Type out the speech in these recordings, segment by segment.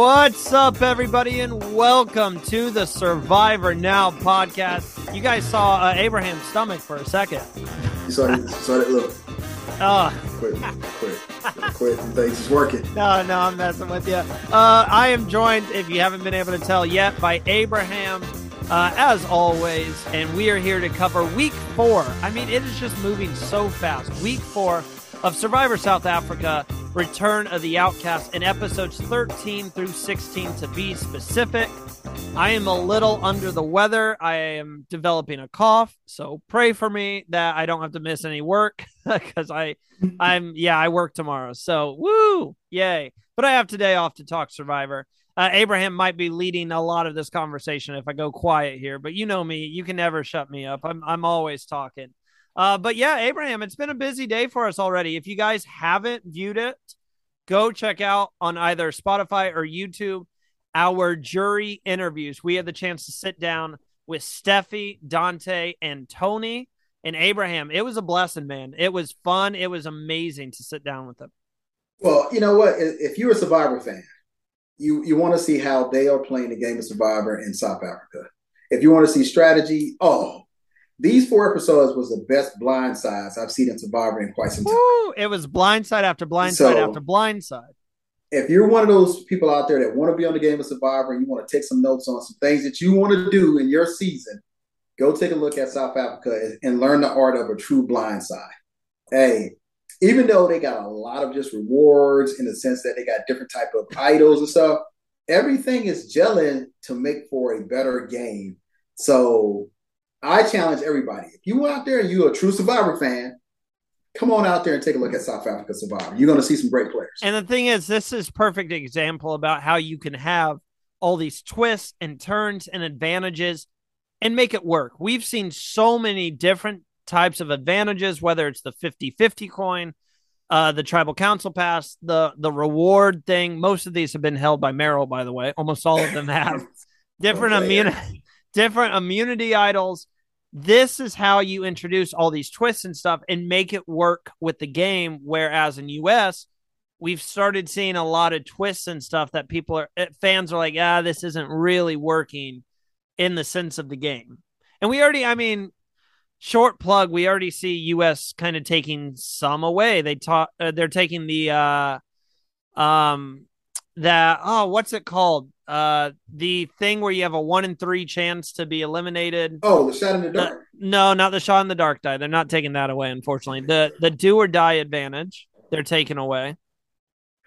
What's up, everybody, and welcome to the Survivor Now podcast. You guys saw uh, Abraham's stomach for a second. You saw that, saw that look. Uh, Quit, quit, quit. Things is working. no, no, I'm messing with you. Uh, I am joined, if you haven't been able to tell yet, by Abraham, uh, as always, and we are here to cover week four. I mean, it is just moving so fast. Week four of Survivor South Africa, Return of the Outcast, in episodes 13 through 16 to be specific. I am a little under the weather. I am developing a cough, so pray for me that I don't have to miss any work because I, I'm yeah, I work tomorrow. So woo, yay! But I have today off to talk Survivor. Uh, Abraham might be leading a lot of this conversation if I go quiet here, but you know me, you can never shut me up. I'm I'm always talking. Uh, but yeah, Abraham, it's been a busy day for us already. If you guys haven't viewed it, go check out on either Spotify or YouTube our jury interviews. We had the chance to sit down with Steffi, Dante, and Tony and Abraham. It was a blessing, man. It was fun. It was amazing to sit down with them. Well, you know what? If you're a Survivor fan, you you want to see how they are playing the game of Survivor in South Africa. If you want to see strategy, oh, these four episodes was the best blind sides I've seen in Survivor in quite some time. It was blindside after blindside So- after blindside. If you're one of those people out there that want to be on the game of Survivor and you want to take some notes on some things that you want to do in your season, go take a look at South Africa and- learn the art of a true blind side. Hey, even though they got a lot of just rewards in the sense that they got different type of idols and stuff, everything is gelling to make for a better game. So I challenge everybody. If you out there and you're a true Survivor fan, come on out there and take a look at South Africa Survivor. You're going to see some great players. And the thing is, this is perfect example about how you can have all these twists and turns and advantages and make it work. We've seen so many different types of advantages, whether it's the 50-50 coin, uh, the tribal council pass, the the reward thing. Most of these have been held by Meryl, by the way. Almost all of them have different immunity different immunity idols. This is how you introduce all these twists and stuff and make it work with the game. Whereas in US, we've started seeing a lot of twists and stuff that people are eh, fans are like, ah, this isn't really working in the sense of the game. And we already, I mean, short plug, we already see US kind of taking some away. They taught uh, they're taking the uh um that oh what's it called? Uh the thing where you have a one in three chance to be eliminated. Oh, the shot in the dark. No, not the shot in the dark die. They're not taking that away, unfortunately. The the do or die advantage, they're taking away.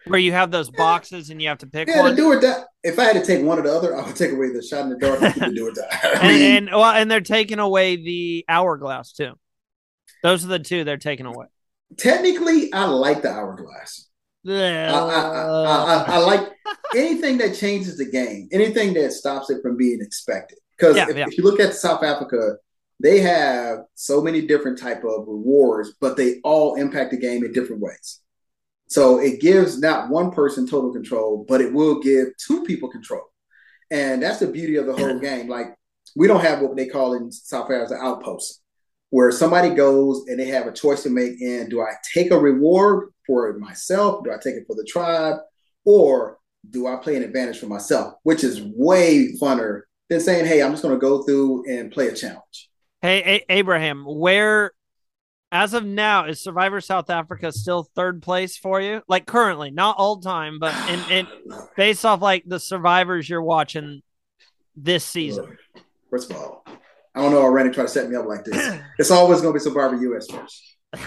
Where you have those boxes and you have to pick Yeah, one. the do or die. If I had to take one or the other, I would take away the shot in the dark and do or die. I and, mean, and well, and they're taking away the hourglass too. Those are the two they're taking away. technically, I like the hourglass. I, I, I, I like anything that changes the game, anything that stops it from being expected. Because Yeah, if, yeah. if you look at South Africa, they have so many different type of rewards, but they all impact the game in different ways. So it gives not one person total control, but it will give two people control. And that's the beauty of the whole game. Like we don't have what they call in South Africa outposts, where somebody goes and they have a choice to make in do I take a reward for myself? Do I take it for the tribe? Or do I play an advantage for myself? Which is way funner than saying, hey, I'm just going to go through and play a challenge. Hey, a- Abraham, where, as of now, is Survivor South Africa still third place for you? Like currently, not all time, but in, in based off like the survivors you're watching this season. First of all, I don't know why Randy tried to set me up like this. It's always going to be Survivor US first.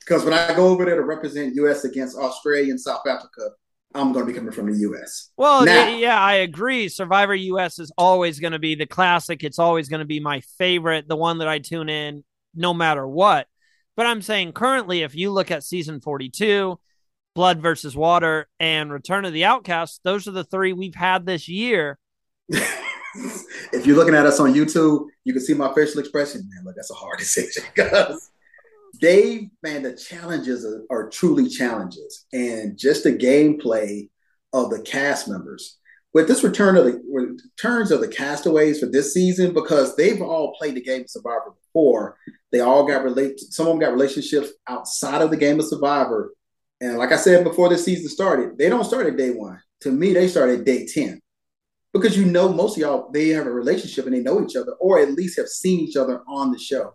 Because when I go over there to represent US against Australia and South Africa, I'm going to be coming from the U.S. Well, now, yeah, I agree. Survivor U.S. is always going to be the classic. It's always going to be my favorite, the one that I tune in no matter what. But I'm saying currently, if you look at season 42, Blood versus Water, and Return of the Outcast, those are the three we've had this year. if you're looking at us on YouTube, you can see my facial expression. Man, look, that's a hard decision because Dave, man, the challenges are, are, truly challenges, and just the gameplay of the cast members. With this return of the returns of the castaways for this season, because they've all played the game of Survivor before, they all got relate. Some of them got relationships outside of the game of Survivor, and like I said before this season started, they don't start at day one. To me, they start at day ten because you know most of y'all they have a relationship and they know each other, or at least have seen each other on the show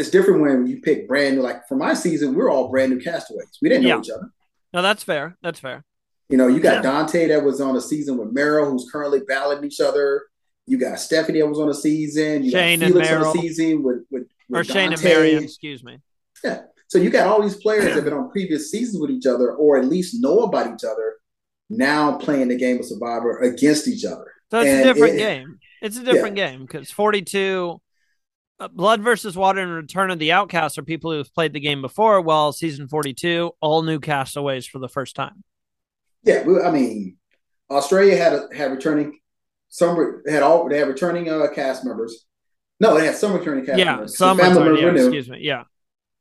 it's different when you pick brand new. Like for my season, we're all brand new castaways. We didn't know yeah. each other. No, that's fair. That's fair. You know, you got yeah. Dante that was on a season with Meryl, who's currently battling each other. You got Stephanie that was on a season. You Shane got Felix on a season with with, with or Dante. Shane and Marion. Excuse me. Yeah. So you got all these players that have been on previous seasons with each other, or at least know about each other, now playing the game of Survivor against each other. So it's and a different it, game. It's a different yeah. game because 42 uh, Blood versus Water and Return of the Outcasts are people who've played the game before, while season 42, all new castaways for the first time. Yeah, I mean, Australia had a, had returning some had all they had returning uh, cast members. No, they had some returning cast members. yeah, members. Some returning, yeah, excuse me. Yeah.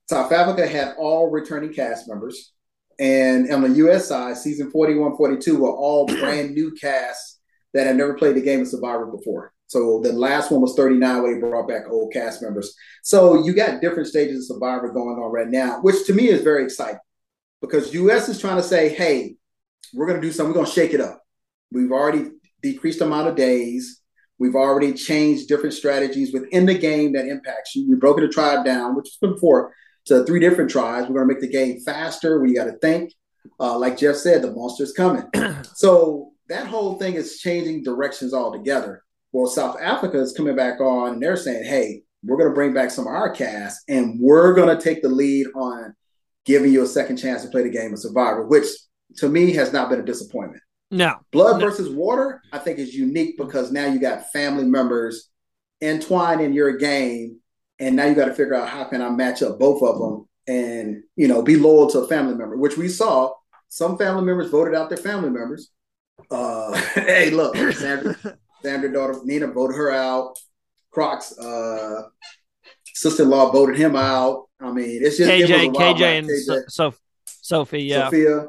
South Africa had all returning cast members. And on the US side, season 41, 42 were all brand new casts that had never played the game of Survivor before. So the last one was 39 where they brought back old cast members. So you got different stages of Survivor going on right now, which to me is very exciting because US is trying to say, hey, we're going to do something. We're going to shake it up. We've already decreased the amount of days. We've already changed different strategies within the game that impacts you. We've broken the tribe down, which was before, to three different tribes. We're going to make the game faster. We got to think. Uh, like Jeff said, the monster's coming. so that whole thing is changing directions altogether. Well, South Africa is coming back on and they're saying, hey, we're going to bring back some of our cast and we're going to take the lead on giving you a second chance to play the game of Survivor, which to me has not been a disappointment. No. Blood no. versus water, I think is unique because now you got family members entwined in your game. And now you got to figure out how can I match up both of them and, you know, be loyal to a family member, which we saw some family members voted out their family members. Uh, hey, look, Sandra, Sandra daughter Nina voted her out. Croc's uh, sister-in-law voted him out. I mean, it's just KJ, KJ, and KJ. So, Sophie, yeah, Sophia.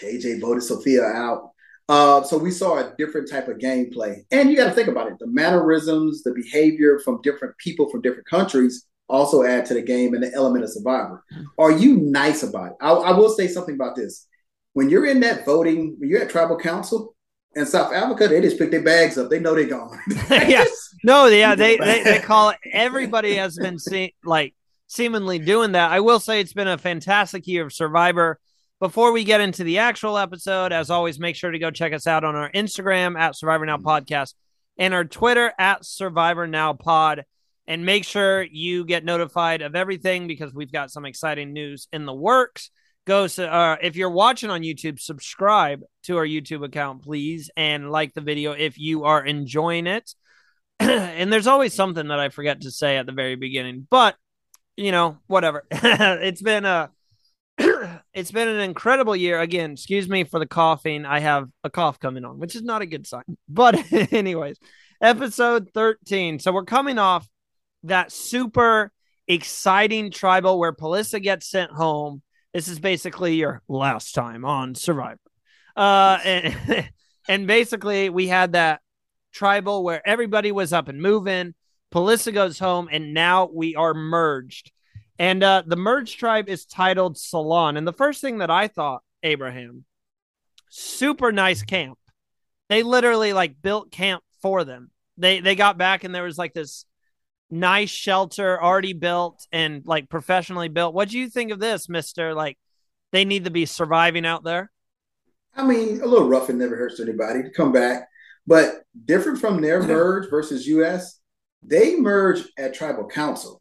KJ voted Sophia out. Uh, so we saw a different type of gameplay, and you got to think about it: the mannerisms, the behavior from different people from different countries also add to the game and the element of survivor. Are you nice about it? I, I will say something about this: when you're in that voting, when you're at tribal council, in South Africa, they just pick their bags up. They know they're gone. yeah. No, yeah, they, they, they call it everybody has been see, like seemingly doing that. I will say it's been a fantastic year of Survivor. Before we get into the actual episode, as always, make sure to go check us out on our Instagram at Survivor Now Podcast and our Twitter at Survivor Now Pod. And make sure you get notified of everything because we've got some exciting news in the works go uh, if you're watching on YouTube, subscribe to our YouTube account, please, and like the video if you are enjoying it. and there's always something that I forget to say at the very beginning, but you know, whatever. it's been a it's been an incredible year. Again, excuse me for the coughing. I have a cough coming on, which is not a good sign. But anyways, episode 13. So we're coming off that super exciting tribal where Pelissa gets sent home this is basically your last time on Survivor. Uh, and, and basically, we had that tribal where everybody was up and moving. Pelissa goes home, and now we are merged. And uh, the merged tribe is titled Salon. And the first thing that I thought, Abraham, super nice camp. They literally like built camp for them. They they got back and there was like this nice shelter already built and like professionally built. What do you think of this, Mister? Like they need to be surviving out there. I mean, a little rough and never hurts anybody to come back, but different from their merge versus US, they merge at tribal council.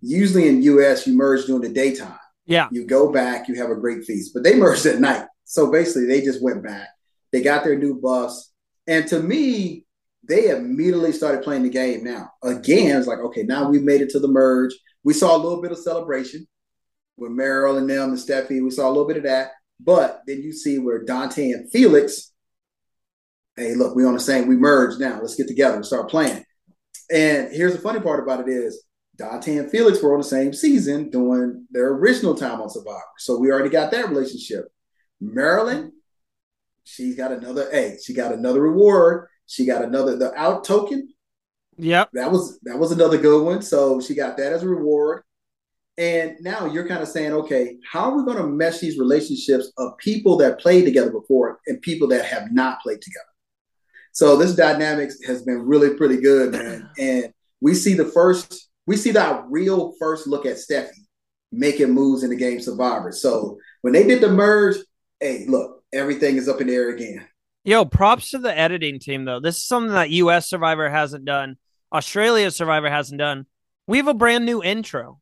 Usually in US, you merge during the daytime. Yeah. You go back, you have a great feast, but they merged at night. So basically, they just went back. They got their new buffs. And to me, they immediately started playing the game now. Again, it's like, okay, now we made it to the merge. We saw a little bit of celebration with Meryl and them and Steffi. We saw a little bit of that. But then you see where Dante and Felix, hey, look, we on the same, we merged now. Let's get together and start playing. And here's the funny part about it is Dante and Felix were on the same season doing their original time on Survivor. So we already got that relationship. Marilyn, she's got another, hey, she got another reward. She got another the out token. Yep. That was that was another good one. So she got that as a reward. And now you're kind of saying, okay, how are we going to mesh these relationships of people that played together before and people that have not played together? So this dynamics has been really pretty good, man. And we see the first, we see that real first look at Steffi making moves in the game Survivor. So when they did the merge, hey, look, everything is up in the air again. Yo, props to the editing team though. This is something that US Survivor hasn't done. Australia Survivor hasn't done. We have a brand new intro.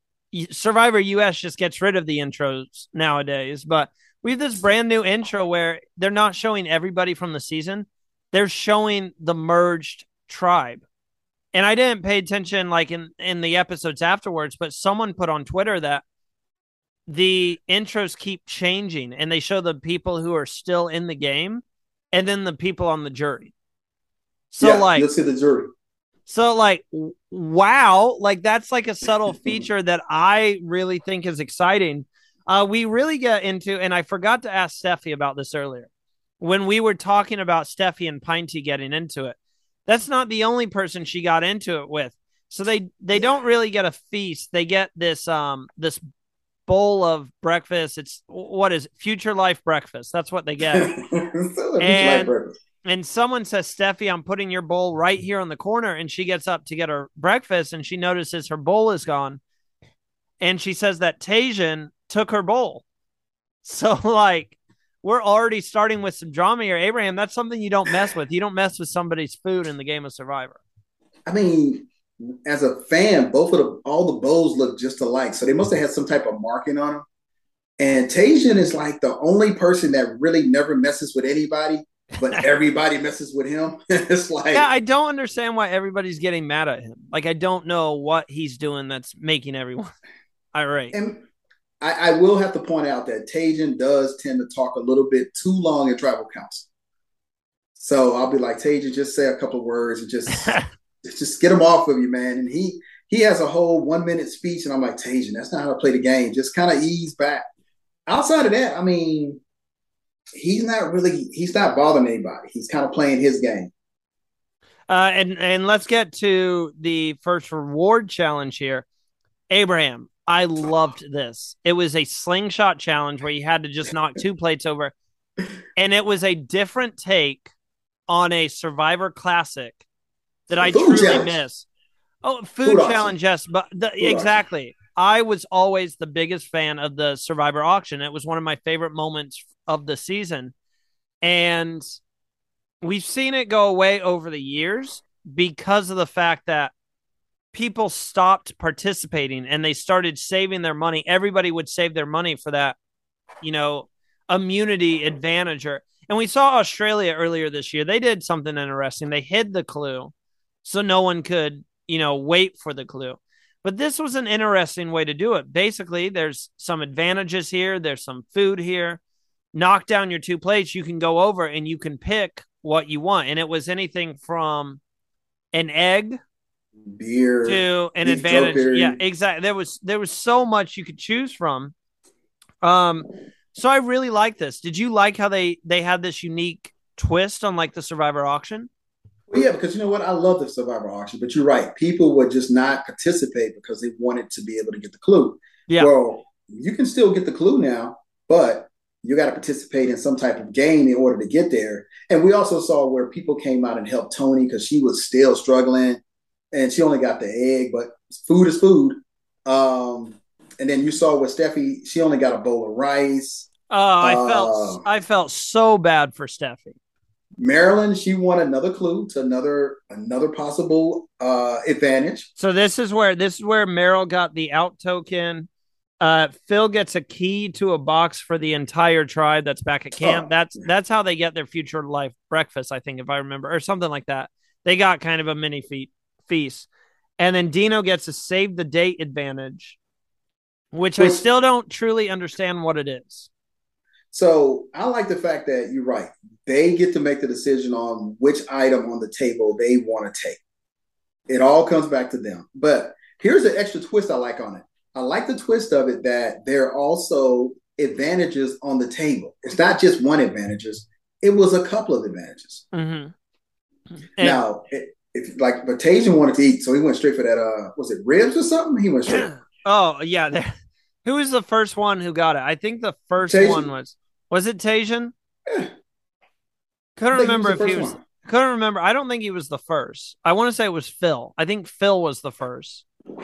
Survivor US just gets rid of the intros nowadays, but we have this brand new intro where they're not showing everybody from the season. They're showing the merged tribe. And I didn't pay attention like in in the episodes afterwards, but someone put on Twitter that the intros keep changing and they show the people who are still in the game and then the people on the jury. So yeah, like you'll see the jury. So like wow, like that's like a subtle feature that I really think is exciting. Uh, we really get into, and I forgot to ask Steffi about this earlier when we were talking about Steffi and Pinty getting into it. That's not the only person she got into it with. So they they don't really get a feast. They get this um this bowl of breakfast. It's what is it? future life breakfast. That's what they get. and, and someone says, Steffi, I'm putting your bowl right here on the corner. And she gets up to get her breakfast and she notices her bowl is gone. And she says that Tajan took her bowl. So, like, we're already starting with some drama here. Abraham, that's something you don't mess with. You don't mess with somebody's food in the game of Survivor. I mean, as a fan, both of the all the bows look just alike. So they must have had some type of marking on them. And Tajan is like the only person that really never messes with anybody, but everybody messes with him. it's like Yeah, I don't understand why everybody's getting mad at him. Like I don't know what he's doing that's making everyone irate. And I, I will have to point out that Tajan does tend to talk a little bit too long in tribal council. So I'll be like, Tajan, just say a couple words and just just get him off of you, man. And he he has a whole one minute speech, and I'm like, Tajan, that's not how to play the game. Just kind of ease back. Outside of that, I mean, he's not really he's not bothering anybody. He's kind of playing his game. Uh, and and let's get to the first reward challenge here. Abraham, I loved this. It was a slingshot challenge where you had to just knock two plates over, and it was a different take on a Survivor Classic that I food truly challenge. miss. Oh, food, food challenge, yes, but the, exactly. Auction. I was always the biggest fan of the Survivor auction. It was one of my favorite moments of the season, and we've seen it go away over the years because of the fact that people stopped participating and they started saving their money. Everybody would save their money for that, you know, immunity advantage. And we saw Australia earlier this year. They did something interesting. They hid the clue so no one could, you know, wait for the clue. But this was an interesting way to do it. Basically, there's some advantages here, there's some food here. Knock down your two plates, you can go over and you can pick what you want. And it was anything from an egg beer to an advantage. Yeah, exactly. There was there was so much you could choose from. Um so I really like this. Did you like how they they had this unique twist on like the survivor auction? Well, yeah, because you know what? I love the survivor auction, but you're right. People would just not participate because they wanted to be able to get the clue. Yeah. Well, you can still get the clue now, but you got to participate in some type of game in order to get there. And we also saw where people came out and helped Tony because she was still struggling and she only got the egg, but food is food. Um, and then you saw with Steffi, she only got a bowl of rice. Oh, I uh, felt I felt so bad for Steffi. Marilyn, she won another clue to another another possible uh advantage. So this is where this is where Meryl got the out token. Uh, Phil gets a key to a box for the entire tribe that's back at camp. Oh. That's that's how they get their future life breakfast, I think, if I remember, or something like that. They got kind of a mini fe- feast, and then Dino gets a save the date advantage, which I still don't truly understand what it is. So I like the fact that you're right. They get to make the decision on which item on the table they want to take. It all comes back to them. But here's an extra twist I like on it. I like the twist of it that there are also advantages on the table. It's not just one advantages. It was a couple of advantages. Mm-hmm. now, it, if like Batasia wanted to eat, so he went straight for that. Uh, was it ribs or something? He went straight. oh yeah, who was the first one who got it? I think the first one was was it Tajan? Yeah. Couldn't remember if he was. One. Couldn't remember. I don't think he was the first. I want to say it was Phil. I think Phil was the first. Phil,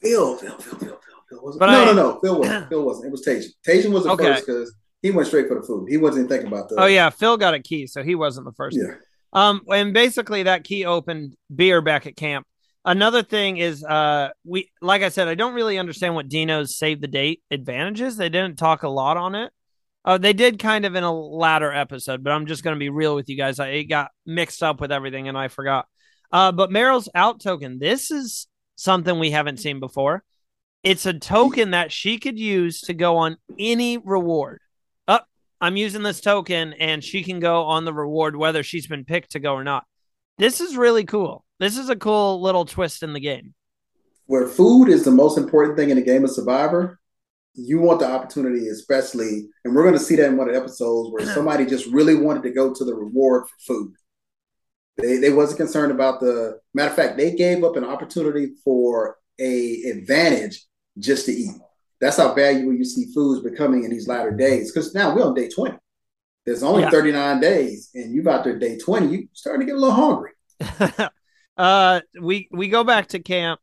Phil, Phil, Phil, Phil, Phil wasn't. But no, I, no, no. Phil wasn't. Phil wasn't. It was Tajan. Tajan was the okay. first because he went straight for the food. He wasn't thinking about the. Oh yeah, Phil got a key, so he wasn't the first. Yeah. Um, and basically that key opened beer back at camp. Another thing is, uh, we like I said, I don't really understand what Dino's save the date advantages. They didn't talk a lot on it. Oh, they did kind of in a latter episode, but I'm just going to be real with you guys. I it got mixed up with everything and I forgot. Uh, but Meryl's out token. This is something we haven't seen before. It's a token that she could use to go on any reward. Up, oh, I'm using this token, and she can go on the reward whether she's been picked to go or not. This is really cool. This is a cool little twist in the game. Where food is the most important thing in the game of Survivor, you want the opportunity, especially, and we're going to see that in one of the episodes where somebody just really wanted to go to the reward for food. They they wasn't concerned about the matter of fact. They gave up an opportunity for a advantage just to eat. That's how valuable you see foods becoming in these latter days. Because now we're on day twenty. There's only yeah. 39 days, and you got to day 20. You starting to get a little hungry. uh, we we go back to camp.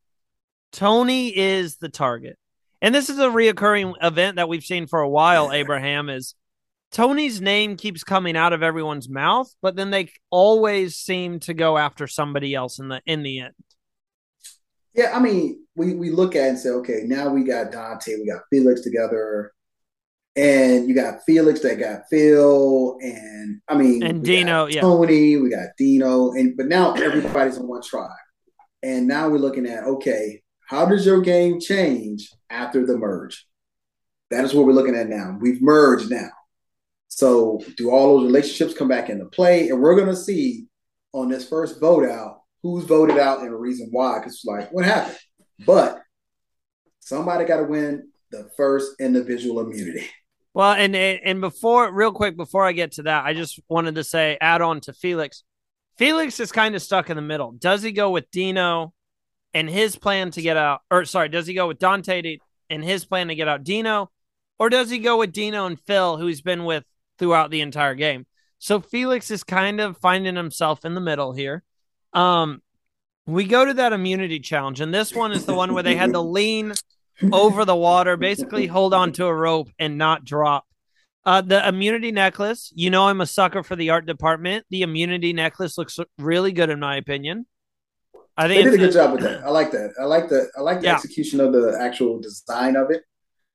Tony is the target. And this is a reoccurring event that we've seen for a while, Abraham, is Tony's name keeps coming out of everyone's mouth, but then they always seem to go after somebody else in the in the end. Yeah, I mean, we we look at and say, okay, now we got Dante, we got Felix together, and you got Felix that got Phil, and I mean, and Dino, yeah, Toni, we got Dino, and but now everybody's on one tribe, and now we're looking at okay, how does your game change after the merge? That is what we're looking at now. We've merged now. So do all those relationships come back into play? And we're going to see on this first vote out who's voted out and the reason why. Because it's like, what happened? But somebody got to win the first individual immunity. Well, and and before, real quick, before I get to that, I just wanted to say, add on to Felix. Felix is kind of stuck in the middle. Does he go with Dino and his plan to get out, or sorry, does he go with Dante to, and his plan to get out Dino, or does he go with Dino and Phil, who he's been with throughout the entire game? So Felix is kind of finding himself in the middle here. Um, we go to that immunity challenge, and this one is the one where they had to lean over the water, basically hold on to a rope and not drop. Uh, the immunity necklace, you know, I'm a sucker for the art department. The immunity necklace looks really good, in my opinion. I think they did a good job with that. I like that. I like the I like the yeah. execution of the actual design of it,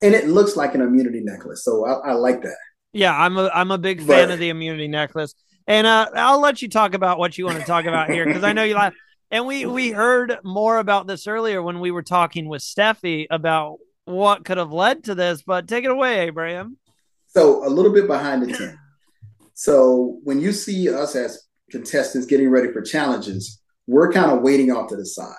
and it looks like an immunity necklace. So I, I like that. Yeah, I'm a I'm a big fan but, of the immunity necklace, and uh, I'll let you talk about what you want to talk about here because I know you like. And we we heard more about this earlier when we were talking with Steffi about what could have led to this. But take it away, Abraham. So a little bit behind the tent. So when you see us as contestants getting ready for challenges, we're kind of waiting off to the side.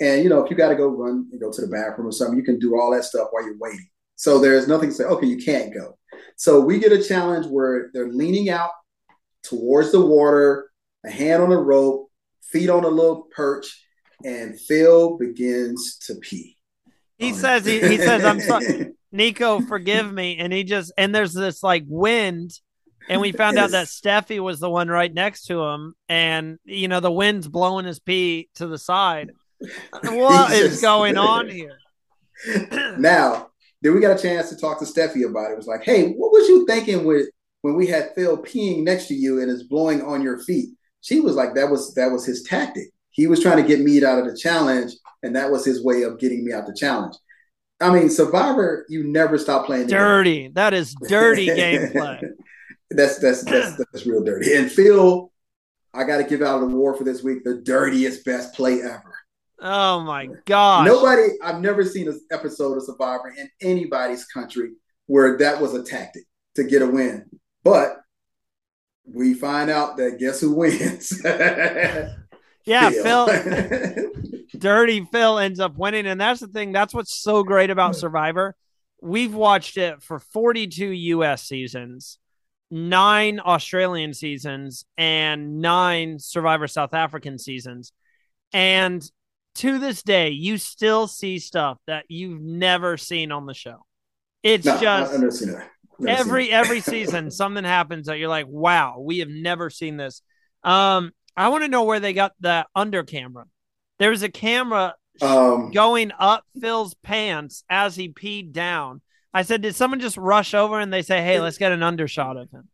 And you know, if you got to go run and go to the bathroom or something, you can do all that stuff while you're waiting. So there's nothing to say, okay, you can't go. So we get a challenge where they're leaning out towards the water a hand on a rope, feet on a little perch, and Phil begins to pee. He says he, he says I'm sorry, Nico, forgive me, and he just and there's this like wind, and we found out that Steffi was the one right next to him, and you know the wind's blowing his pee to the side. What is just, going on here? now, then we got a chance to talk to Steffi about it. It was like, hey, what was you thinking with when we had Phil peeing next to you and is blowing on your feet? She was like, that was that was his tactic. He was trying to get me out of the challenge, and that was his way of getting me out the challenge. I mean, Survivor, you never stop playing. Dirty. That is dirty gameplay. That's, that's that's that's real dirty. And Phil, I got to give out an award for this week, the dirtiest best play ever. Oh my god! Nobody, I've never seen an episode of Survivor in anybody's country where that was a tactic to get a win. But we find out that guess who wins? yeah, Phil. Phil Dirty Phil ends up winning, and that's the thing. That's what's so great about Survivor. We've watched it for 42 U.S. seasons, nine Australian seasons, and nine Survivor South African seasons, and to this day, you still see stuff that you've never seen on the show. It's no, just every every season something happens that you're like, wow, we have never seen this. Um, I want to know where they got the under camera. There was a camera um, going up Phil's pants as he peed down. I said, did someone just rush over and they say, hey, let's get an undershot of him?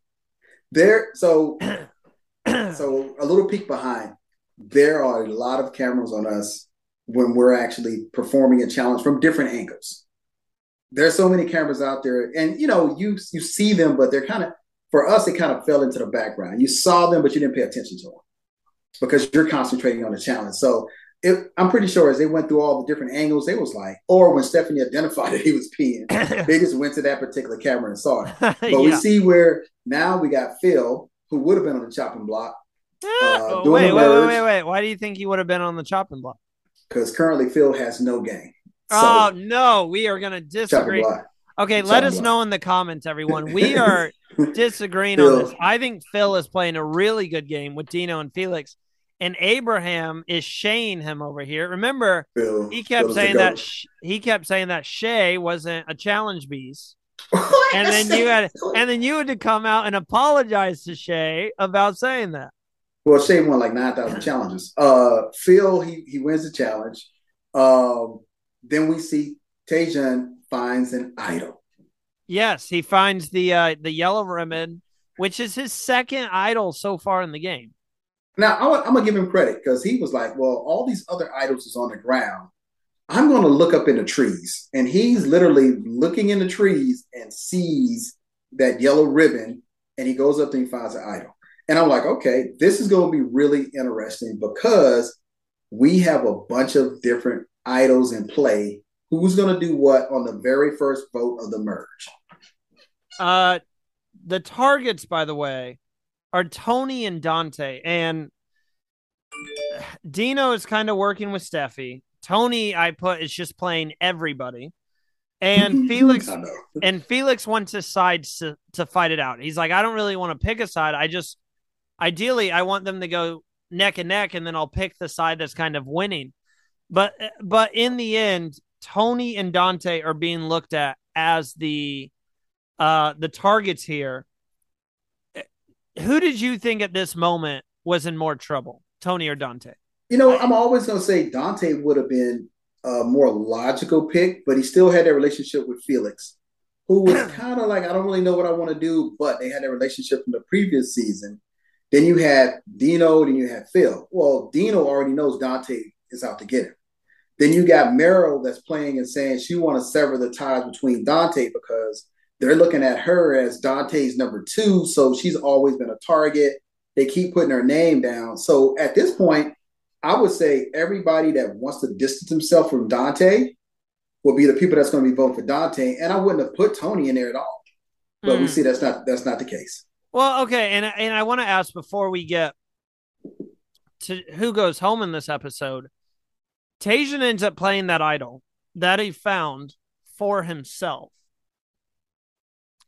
There, so so a little peek behind. There are a lot of cameras on us when we're actually performing a challenge from different angles. There's so many cameras out there, and you know, you you see them, but they're kind of for us, it kind of fell into the background. You saw them, but you didn't pay attention to them because you're concentrating on the challenge. So it, I'm pretty sure as they went through all the different angles, they was like, or when Stephanie identified that he was peeing, they just went to that particular camera and saw it. But yeah. we see where now we got Phil, who would have been on the chopping block. Uh, wait, wait, wait, wait, wait. Why do you think he would have been on the chopping block? because currently Phil has no game. So, oh no, we are going to disagree. Okay, let us know in the comments, everyone. We are disagreeing Phil. on this. I think Phil is playing a really good game with Dino and Felix, and Abraham is Shane him over here. Remember, he kept saying that sh- he kept saying that Shay wasn't a challenge beast. and then you had and then you had to come out and apologize to Shay about saying that. Well, Shay won like nine thousand challenges. Uh, Phil he he wins the challenge. Um, then we see Tajan finds an idol. Yes, he finds the uh, the yellow ribbon, which is his second idol so far in the game. Now I'm, I'm gonna give him credit because he was like, "Well, all these other idols is on the ground. I'm gonna look up in the trees," and he's literally looking in the trees and sees that yellow ribbon, and he goes up and he finds an idol. And I'm like, okay, this is going to be really interesting because we have a bunch of different idols in play. Who's going to do what on the very first vote of the merge? Uh, the targets, by the way, are Tony and Dante, and Dino is kind of working with Steffi. Tony, I put is just playing everybody, and Felix and Felix wants his side to, to fight it out. He's like, I don't really want to pick a side. I just ideally I want them to go neck and neck and then I'll pick the side that's kind of winning. But but in the end, Tony and Dante are being looked at as the uh the targets here. Who did you think at this moment was in more trouble, Tony or Dante? You know, I'm always going to say Dante would have been a more logical pick, but he still had that relationship with Felix, who was kind of like, I don't really know what I want to do, but they had that relationship from the previous season. Then you had Dino, then you had Phil. Well, Dino already knows Dante is out to get him. Then you got Meryl that's playing and saying she want to sever the ties between Dante because they're looking at her as Dante's number two. So she's always been a target. They keep putting her name down. So at this point, I would say everybody that wants to distance himself from Dante will be the people that's going to be voting for Dante. And I wouldn't have put Tony in there at all. But mm. we hmm. see that's not that's not the case. Well, okay, and and I want to ask before we get to who goes home in this episode. Tajan ends up playing that idol that he found for himself.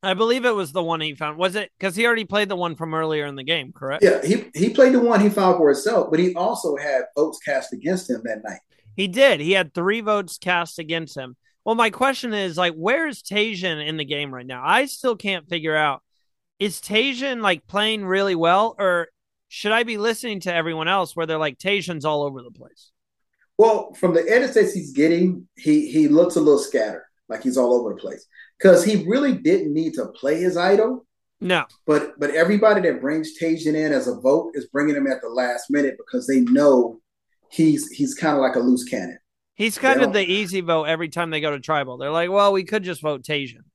I believe it was the one he found. Was it because he already played the one from earlier in the game, correct? Yeah, he he played the one he found for himself, but he also had votes cast against him that night. He did. He had three votes cast against him. Well, my question is like, where is Tajian in the game right now? I still can't figure out. Is Tajian like playing really well, or should I be listening to everyone else where they're like Tajian's all over the place? Well, from the edits that he's getting, he he looks a little scattered, like he's all over the place. Because he really didn't need to play his idol. No. But but everybody that brings Tajian in as a vote is bringing him at the last minute because they know he's he's kind of like a loose cannon. He's kind of the easy vote every time they go to tribal. They're like, well, we could just vote Tajian.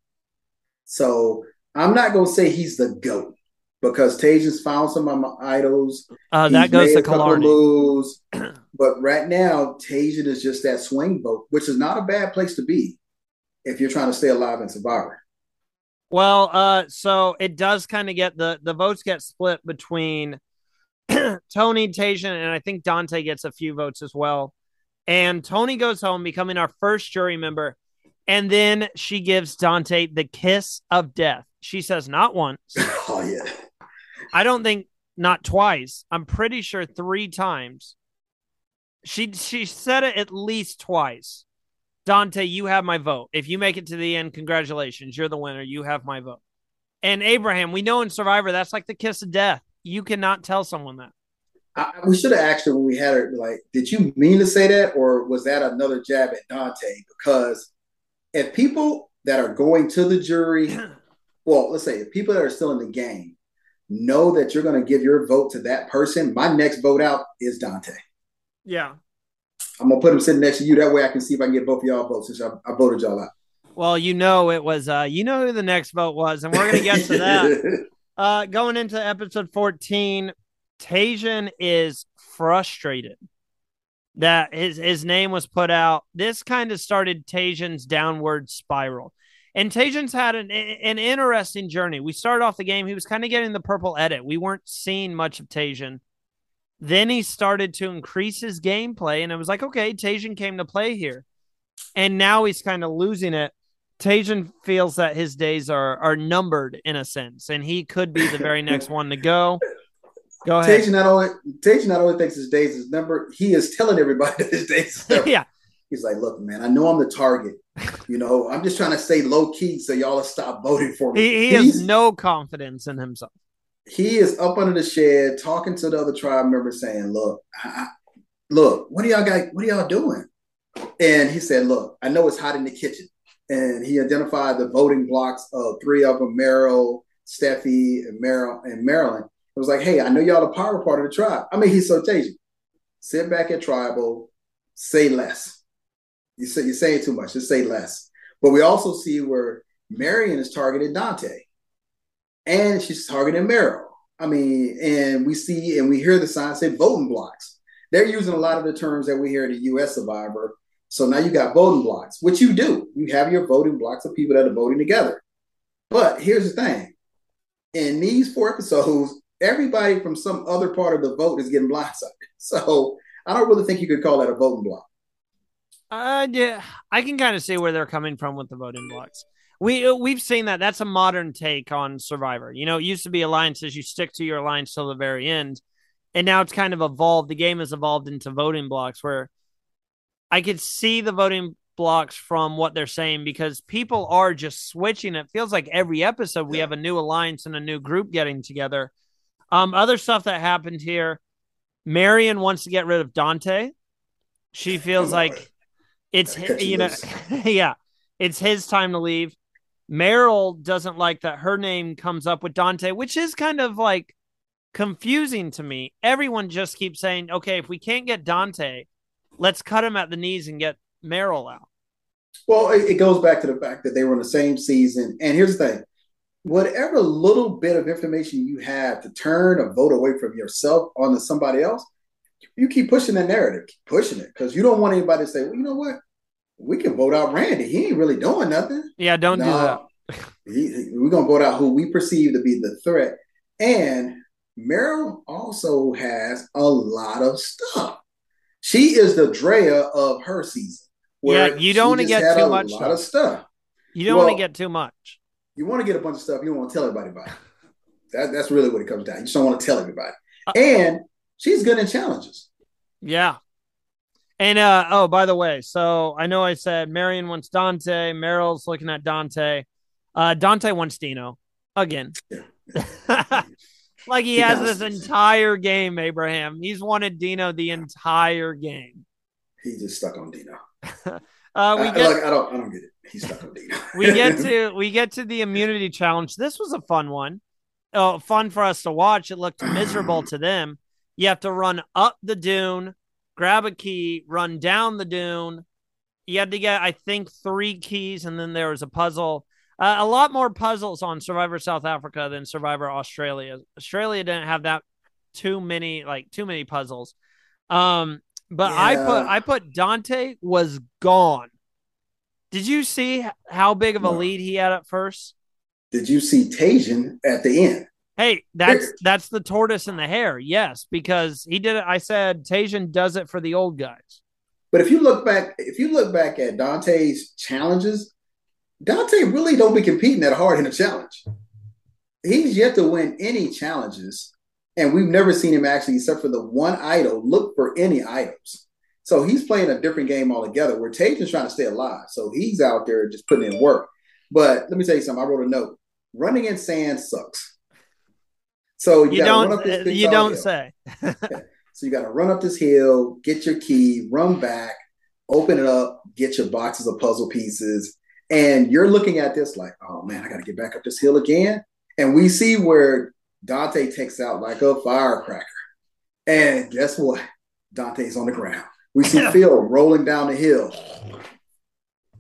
So I'm not gonna say he's the goat because Tajian's found some of my idols. Uh, that goes to Killarney. Moves, but right now, Tajian is just that swing vote, which is not a bad place to be if you're trying to stay alive in Survivor. Well, uh, so it does kind of get the the votes get split between Tony, Tajian, and I think Dante gets a few votes as well. And Tony goes home, becoming our first jury member. And then she gives Dante the kiss of death. She says, not once. Oh, yeah. I don't think not twice. I'm pretty sure three times. She she said it at least twice. Dante, you have my vote. If you make it to the end, congratulations. You're the winner. You have my vote. And Abraham, we know in Survivor that's like the kiss of death. You cannot tell someone that. I, we should have asked her when we had her, like, did you mean to say that, or was that another jab at Dante? Because if people that are going to the jury, well, let's say if people that are still in the game know that you're going to give your vote to that person, my next vote out is Dante. Yeah. I'm gonna put him sitting next to you. That way, I can see if I can get both of y'all votes since I, I voted y'all out. Well, you know it was. uh You know who the next vote was, and we're gonna get to that. uh Going into episode 14, Tajian is frustrated that his his name was put out. This kind of started Tajian's downward spiral. And Tajian's had an an interesting journey. We started off the game, he was kind of getting the purple edit. We weren't seeing much of Tajian. Then he started to increase his gameplay, and it was like, okay, Tajian came to play here. And now he's kind of losing it. Tajian feels that his days are are numbered in a sense, and he could be the very next one to go. Go ahead. Tajian not only Tajian not only thinks his days is numbered, he is telling everybody that his days is numbered. yeah. He's like, look, man, I know I'm the target. You know, I'm just trying to stay low key so y'all will stop voting for me. He, he has no confidence in himself. He is up under the shed talking to the other tribe members, saying, "Look, I, look, what are y'all got? What are y'all doing?" And he said, "Look, I know it's hot in the kitchen." And he identified the voting blocks of three of them: Meryl, Steffi, and Meryl and Marilyn. It was like, "Hey, I know y'all the power part of the tribe." I mean, he's so tasty. Sit back at tribal, say less you say you're saying too much. Just say less. But we also see where Marion is targeting Dante, and she's targeting Meryl. I mean, and we see and we hear the sign say voting blocks. They're using a lot of the terms that we hear in the U.S. Survivor. So now you got voting blocks, which you do. You have your voting blocks of people that are voting together. But here's the thing: in these four episodes, everybody from some other part of the vote is getting blindsided. So I don't really think you could call that a voting block. Uh, yeah, I can kind of see where they're coming from with the voting blocks. We uh, we've seen that. That's a modern take on Survivor. You know, it used to be alliances. You stick to your alliance till the very end, and now it's kind of evolved. The game has evolved into voting blocks, where I could see the voting blocks from what they're saying because people are just switching. It feels like every episode we have a new alliance and a new group getting together. Um, other stuff that happened here. Marion wants to get rid of Dante. She feels like it's you know, yeah, it's his time to leave. Meryl doesn't like that her name comes up with Dante, which is kind of like confusing to me. Everyone just keeps saying, okay, if we can't get Dante, let's cut him at the knees and get Meryl out. Well, it goes back to the fact that they were in the same season. And here's the thing whatever little bit of information you have to turn a vote away from yourself onto somebody else, you keep pushing that narrative, keep pushing it, because you don't want anybody to say, well, you know what? We can vote out Randy. He ain't really doing nothing. Yeah, don't nah, do that. he, we're gonna vote out who we perceive to be the threat. And Meryl also has a lot of stuff. She is the Drea of her season. Yeah, you don't want to get too much. Lot of stuff. You don't well, want to get too much. You want to get a bunch of stuff, you don't want to tell everybody about it. That, that's really what it comes down. You just don't want to tell everybody. Uh, and she's good in challenges. Yeah. And uh oh, by the way, so I know I said Marion wants Dante, Meryl's looking at Dante. Uh Dante wants Dino again. Like he, he has does. this entire game, Abraham. He's wanted Dino the entire game. He's just stuck on Dino. uh, we I, get, like, I don't I don't get it. He's stuck on Dino. we get to we get to the immunity challenge. This was a fun one. Oh, fun for us to watch. It looked miserable to them. You have to run up the dune, grab a key, run down the dune. You had to get, I think, three keys, and then there was a puzzle. Uh, a lot more puzzles on Survivor South Africa than Survivor Australia. Australia didn't have that too many, like too many puzzles. Um, but yeah. I put I put Dante was gone. Did you see how big of a lead he had at first? Did you see Tajan at the end? Hey, that's that's the tortoise and the hare. Yes, because he did it. I said Tajan does it for the old guys. But if you look back, if you look back at Dante's challenges, Dante really don't be competing that hard in a challenge. He's yet to win any challenges, and we've never seen him actually, except for the one idol, look for any items. So he's playing a different game altogether. Where Tajan's trying to stay alive, so he's out there just putting in work. But let me tell you something. I wrote a note. Running in sand sucks. So you, you don't you don't hill. say. So you got to run up this hill, get your key, run back, open it up, get your boxes of puzzle pieces, and you're looking at this like, oh man, I got to get back up this hill again. And we see where Dante takes out like a firecracker. And guess what? Dante's on the ground. We see Phil rolling down the hill.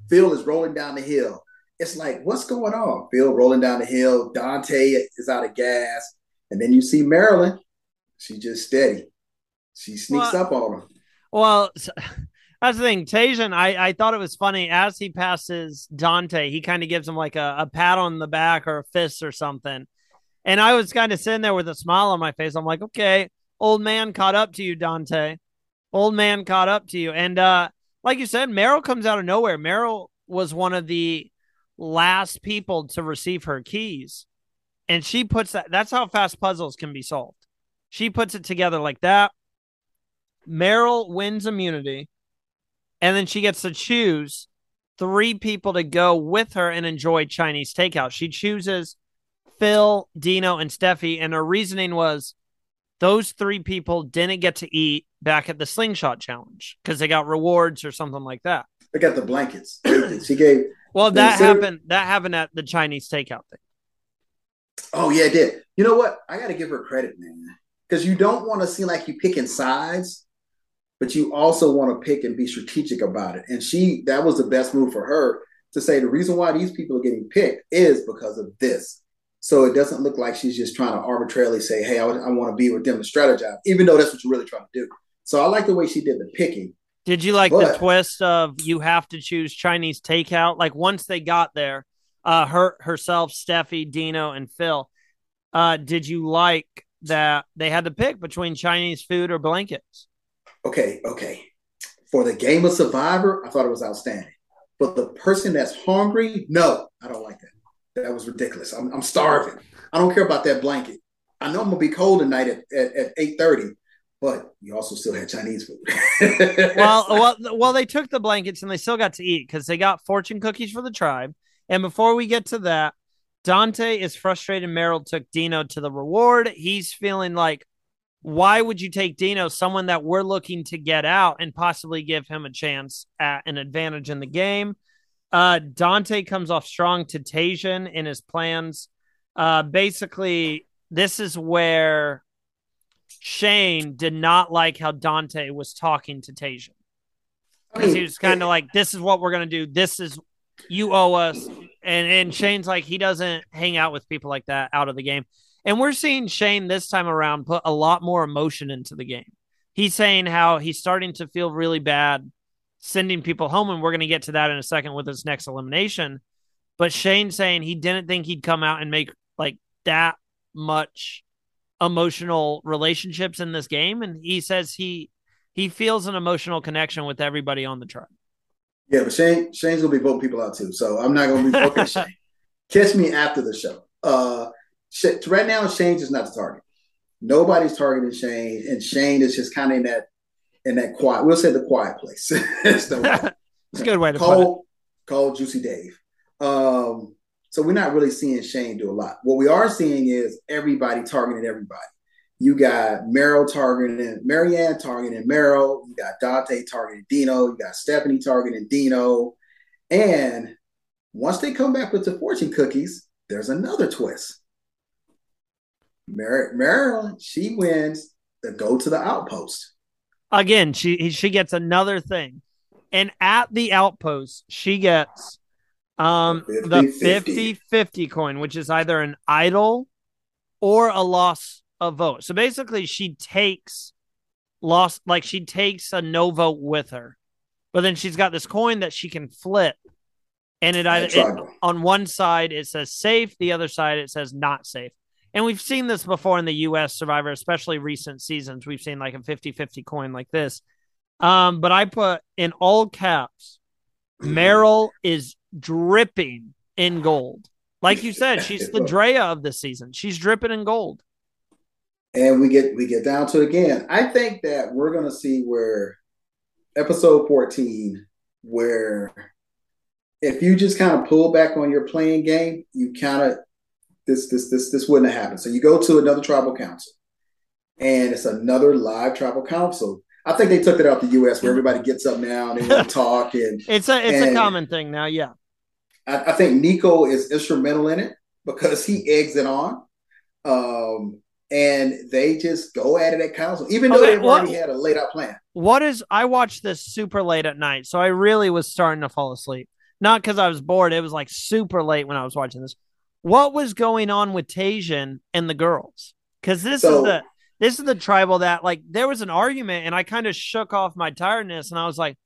Phil is rolling down the hill. It's like, what's going on? Phil rolling down the hill. Dante is out of gas. And then you see Marilyn. She's just steady. She sneaks well, up on him. Well, that's the thing. Tajan, I, I thought it was funny. As he passes Dante, he kind of gives him like a, a pat on the back or a fist or something. And I was kind of sitting there with a smile on my face. I'm like, okay, old man caught up to you, Dante. Old man caught up to you. And uh, like you said, Meryl comes out of nowhere. Meryl was one of the last people to receive her keys. And she puts that, that's how fast puzzles can be solved. She puts it together like that. Meryl wins immunity. And then she gets to choose three people to go with her and enjoy Chinese takeout. She chooses Phil, Dino, and Steffi. And her reasoning was those three people didn't get to eat back at the slingshot challenge because they got rewards or something like that. They got the blankets. she gave well, that happened. That happened at the Chinese takeout thing. Oh yeah, it did. You know what? I got to give her credit, man, because you don't want to seem like you picking sides, but you also want to pick and be strategic about it. And she, that was the best move for her to say the reason why these people are getting picked is because of this. So it doesn't look like she's just trying to arbitrarily say, "Hey, I, I want to be with them to strategize," even though that's what you're really trying to do. So I like the way she did the picking. Did you like but, the twist of you have to choose Chinese takeout? Like once they got there, uh, her herself, Steffi, Dino, and Phil. Uh, did you like that they had to pick between Chinese food or blankets? Okay, okay. For the game of Survivor, I thought it was outstanding. But the person that's hungry, no, I don't like that. That was ridiculous. I'm, I'm starving. I don't care about that blanket. I know I'm gonna be cold tonight at, at, at 8:30, but you also still had Chinese food. well, well, well, they took the blankets and they still got to eat because they got fortune cookies for the tribe. And before we get to that, Dante is frustrated. Meryl took Dino to the reward. He's feeling like, why would you take Dino, someone that we're looking to get out and possibly give him a chance at an advantage in the game? Uh, Dante comes off strong to Tajan in his plans. Uh, basically, this is where Shane did not like how Dante was talking to Tasia. Because he was kind of like, this is what we're going to do. This is, you owe us. And, and Shane's like, he doesn't hang out with people like that out of the game. And we're seeing Shane this time around put a lot more emotion into the game. He's saying how he's starting to feel really bad sending people home. And we're going to get to that in a second with his next elimination. But Shane saying he didn't think he'd come out and make like that much emotional relationships in this game, and he says he he feels an emotional connection with everybody on the tribe. Yeah, but Shane Shane's gonna be voting people out too, so I'm not gonna be voting Shane. Catch me after the show. Uh, right now, Shane is not the target. Nobody's targeting Shane, and Shane is just kind of in that in that quiet. We'll say the quiet place. it's, a good way to call. Call Juicy Dave. Um, so we're not really seeing Shane do a lot. What we are seeing is everybody targeting everybody. You got Meryl targeting Marianne targeting Meryl. You got Dante targeting Dino. You got Stephanie targeting Dino. And once they come back with the fortune cookies, there's another twist. Mar- Marilyn, she wins the go to the outpost. Again, she she gets another thing. And at the outpost, she gets um 50, the 50 50 coin, which is either an idol or a loss of vote. So basically she takes lost like she takes a no vote with her. But then she's got this coin that she can flip. And it either it, on one side it says safe, the other side it says not safe. And we've seen this before in the US Survivor, especially recent seasons. We've seen like a 50-50 coin like this. Um, but I put in all caps, Meryl is dripping in gold. Like you said, she's the Drea of the season. She's dripping in gold. And we get we get down to it again. I think that we're gonna see where episode 14, where if you just kind of pull back on your playing game, you kind of this this this this wouldn't have happened. So you go to another tribal council, and it's another live tribal council. I think they took it out the U.S. where everybody gets up now and they want to talk, and it's a it's a common thing now. Yeah, I, I, think Nico is instrumental in it because he eggs it on, um, and they just go at it at council, even though okay, they've already had a laid out plan. What is? I watched this super late at night, so I really was starting to fall asleep. Not because I was bored; it was like super late when I was watching this. What was going on with Tajian and the girls? Because this so, is the this is the tribal that like there was an argument and I kind of shook off my tiredness and I was like,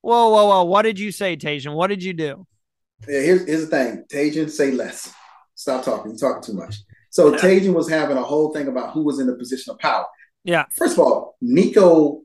whoa, whoa, whoa, what did you say, Tajian? What did you do? Yeah, here's, here's the thing. Tajian, say less. Stop talking. You're talking too much. So yeah. Tajian was having a whole thing about who was in the position of power. Yeah. First of all, Nico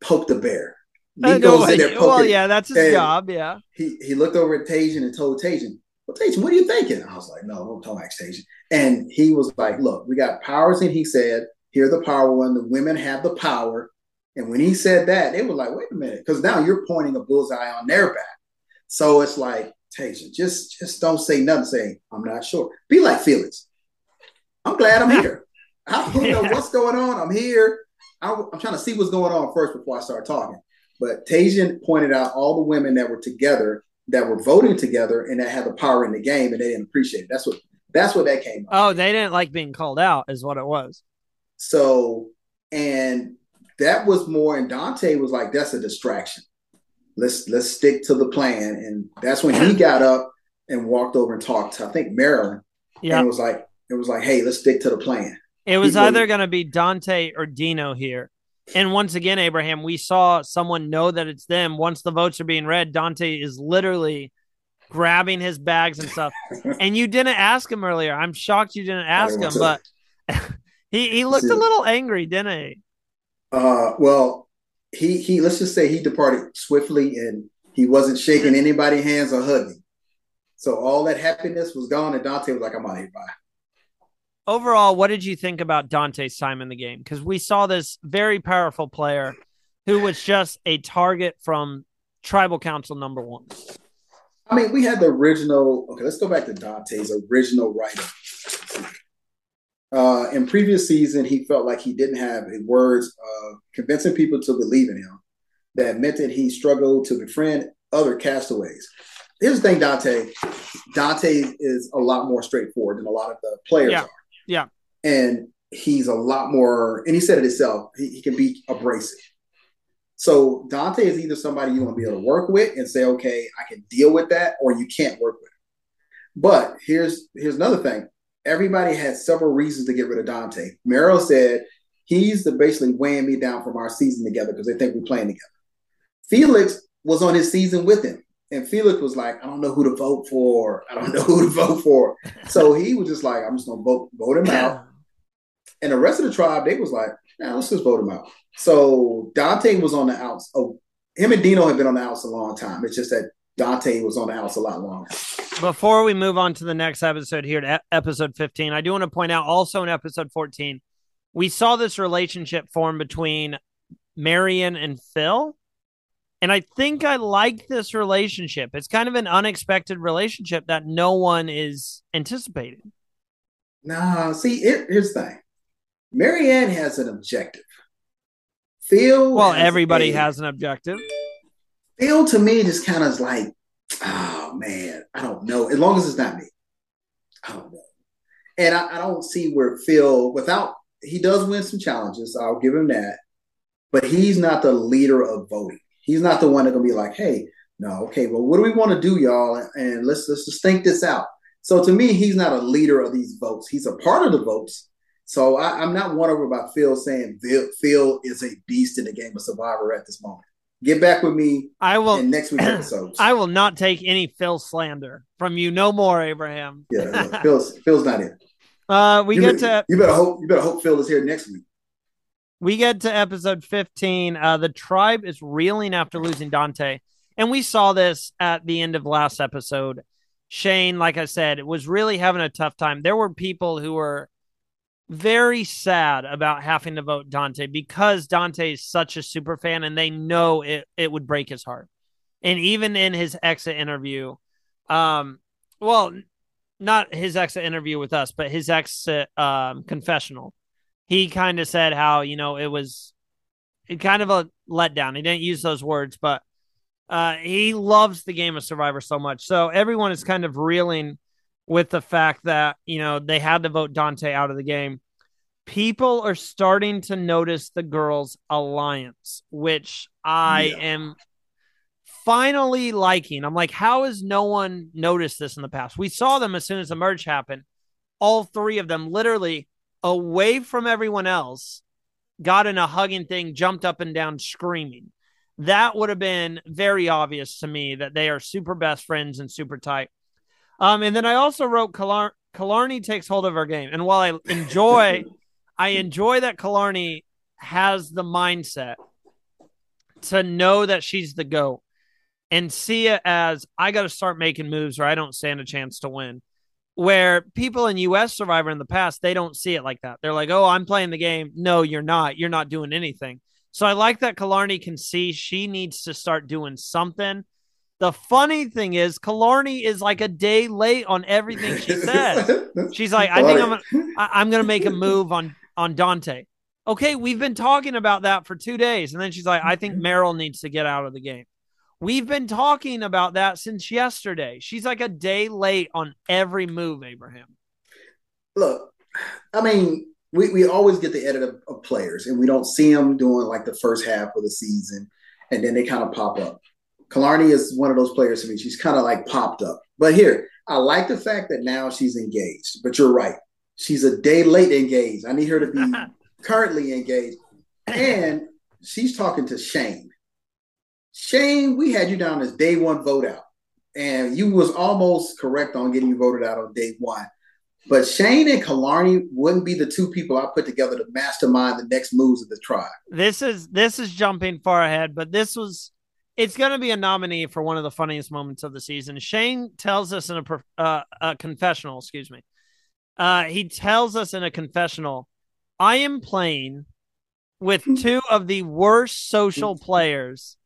poked the bear. Nico uh, no, there Well, yeah, that's his job. Yeah. He he looked over at Tajian and told Tajian, well, Tajian, what are you thinking? I was like, no, don't talk like Tajian. And he was like, look, we got powers and he said, here the power one. The women have the power. And when he said that, they were like, wait a minute, because now you're pointing a bullseye on their back. So it's like, Tasia, just just don't say nothing. Say, I'm not sure. Be like Felix. I'm glad I'm here. I don't know what's going on. I'm here. I'm, I'm trying to see what's going on first before I start talking. But Tajian pointed out all the women that were together, that were voting together, and that had the power in the game, and they didn't appreciate it. That's what that's what that came. Oh, they didn't like being called out, is what it was. So, and that was more, and Dante was like, that's a distraction. Let's let's stick to the plan. And that's when he got up and walked over and talked to I think Marilyn. Yeah. And was like, it was like, hey, let's stick to the plan. It was People, either gonna be Dante or Dino here. And once again, Abraham, we saw someone know that it's them. Once the votes are being read, Dante is literally grabbing his bags and stuff. and you didn't ask him earlier. I'm shocked you didn't ask him, but he he looked a little angry, didn't he? Uh, well, he he let's just say he departed swiftly, and he wasn't shaking anybody's hands or hugging. So all that happiness was gone, and Dante was like, "I'm out of here, bye." Overall, what did you think about Dante's time in the game? Because we saw this very powerful player who was just a target from Tribal Council number one. I mean, we had the original. Okay, let's go back to Dante's original writer. Uh, in previous season, he felt like he didn't have words of convincing people to believe in him. That meant that he struggled to befriend other castaways. Here's the thing, Dante. Dante is a lot more straightforward than a lot of the players yeah. are. Yeah. And he's a lot more, and he said it himself, he, he can be abrasive. So Dante is either somebody you want to be able to work with and say, okay, I can deal with that, or you can't work with him. But here's here's another thing everybody had several reasons to get rid of Dante. Meryl said he's the basically weighing me down from our season together because they think we're playing together. Felix was on his season with him. And Felix was like, I don't know who to vote for. I don't know who to vote for. So he was just like, I'm just gonna vote vote him out. And the rest of the tribe, they was like, nah, let's just vote him out. So Dante was on the outs. Oh, him and Dino had been on the outs a long time. It's just that Dante was on the outs a lot longer. before we move on to the next episode here to episode 15, I do want to point out also in episode 14, we saw this relationship form between Marion and Phil. And I think I like this relationship. It's kind of an unexpected relationship that no one is anticipating. Nah, see, it, here's the thing. Marianne has an objective. Phil. Well, everybody a, has an objective. Phil to me just kind of is like, oh man, I don't know. As long as it's not me, I don't know. And I, I don't see where Phil, without he does win some challenges. I'll give him that, but he's not the leader of voting. He's not the one that's gonna be like, hey, no, okay, well, what do we want to do, y'all? And let's let's just think this out. So to me, he's not a leader of these votes. He's a part of the votes. So I, am not wondering about Phil saying Phil, Phil is a beast in the game of Survivor at this moment. Get back with me. I will in next week's episodes. I will not take any Phil slander from you. No more, Abraham. yeah, Phil's Phil's not in. Uh, we you get to you better hope you better hope Phil is here next week. We get to episode 15. Uh, the tribe is reeling after losing Dante. And we saw this at the end of last episode. Shane, like I said, was really having a tough time. There were people who were very sad about having to vote Dante because Dante is such a super fan and they know it, it would break his heart. And even in his exit interview, um, well, not his exit interview with us, but his exit um, confessional. He kind of said how you know it was it kind of a letdown. He didn't use those words, but uh, he loves the game of Survivor so much. So everyone is kind of reeling with the fact that you know they had to vote Dante out of the game. People are starting to notice the girls' alliance, which I yeah. am finally liking. I'm like, how has no one noticed this in the past? We saw them as soon as the merge happened. All three of them literally away from everyone else, got in a hugging thing, jumped up and down screaming. That would have been very obvious to me that they are super best friends and super tight. Um, and then I also wrote Kalar- Killarney takes hold of our game. And while I enjoy, I enjoy that Killarney has the mindset to know that she's the GOAT and see it as I got to start making moves or I don't stand a chance to win. Where people in US Survivor in the past, they don't see it like that. They're like, oh, I'm playing the game. No, you're not. You're not doing anything. So I like that Killarney can see she needs to start doing something. The funny thing is, Killarney is like a day late on everything she says. She's like, I think I'm gonna, I'm gonna make a move on on Dante. Okay, we've been talking about that for two days, and then she's like, I think Meryl needs to get out of the game. We've been talking about that since yesterday. She's like a day late on every move, Abraham. Look, I mean, we, we always get the edit of, of players and we don't see them doing like the first half of the season and then they kind of pop up. Killarney is one of those players to me. She's kind of like popped up. But here, I like the fact that now she's engaged. But you're right. She's a day late engaged. I need her to be currently engaged. And she's talking to Shane. Shane, we had you down as day one vote out, and you was almost correct on getting you voted out on day one. But Shane and Killarney wouldn't be the two people I put together to mastermind the next moves of the tribe. This is this is jumping far ahead, but this was it's going to be a nominee for one of the funniest moments of the season. Shane tells us in a, uh, a confessional, excuse me. Uh, he tells us in a confessional, I am playing with two of the worst social players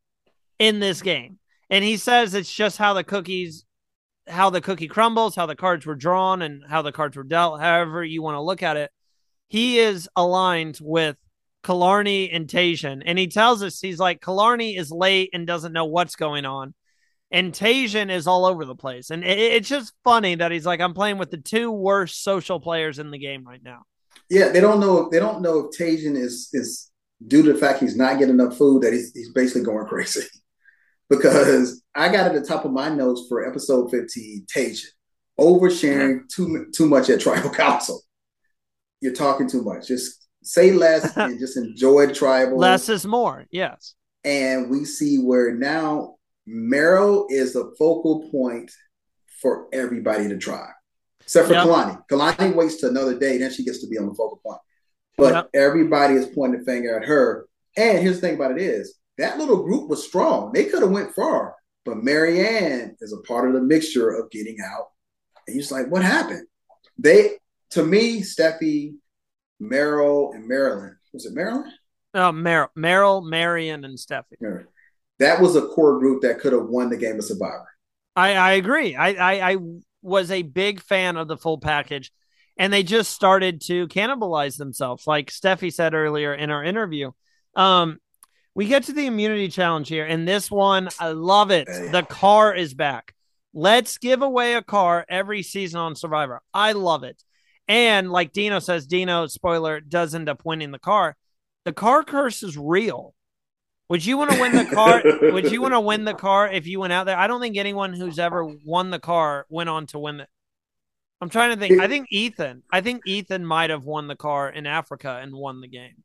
in this game. And he says it's just how the cookies, how the cookie crumbles, how the cards were drawn, and how the cards were dealt, however you want to look at it. He is aligned with Killarney and Tajan. And he tells us he's like, Killarney is late and doesn't know what's going on. And Tajan is all over the place. And it, it's just funny that he's like, I'm playing with the two worst social players in the game right now. Yeah, they don't know if they don't know if Tajan is is due to the fact he's not getting enough food that he's, he's basically going crazy because I got at the top of my notes for episode 15, Tajan, oversharing too too much at tribal council. You're talking too much. Just say less and just enjoy the tribal. Less is more, yes. And we see where now Meryl is the focal point for everybody to try. Except for yep. Killarney. Killarney waits to another day, then she gets to be on the focal point. But yep. everybody is pointing the finger at her. And here's the thing about it is that little group was strong. They could have went far. But Marianne is a part of the mixture of getting out. And you're just like, what happened? They, to me, Steffi, Meryl, and Marilyn. Was it Marilyn? Oh, Meryl, Meryl, Maryann, and Steffi. That was a core group that could have won the game of Survivor. I, I agree. I, I, I was a big fan of the full package, and they just started to cannibalize themselves, like Steffi said earlier in our interview. Um, we get to the immunity challenge here, and this one, I love it. The car is back. Let's give away a car every season on Survivor. I love it. And like Dino says, Dino, spoiler, does end up winning the car. The car curse is real. Would you want to win the car? would you want to win the car if you went out there? I don't think anyone who's ever won the car went on to win it. I'm trying to think. I think Ethan. I think Ethan might have won the car in Africa and won the game.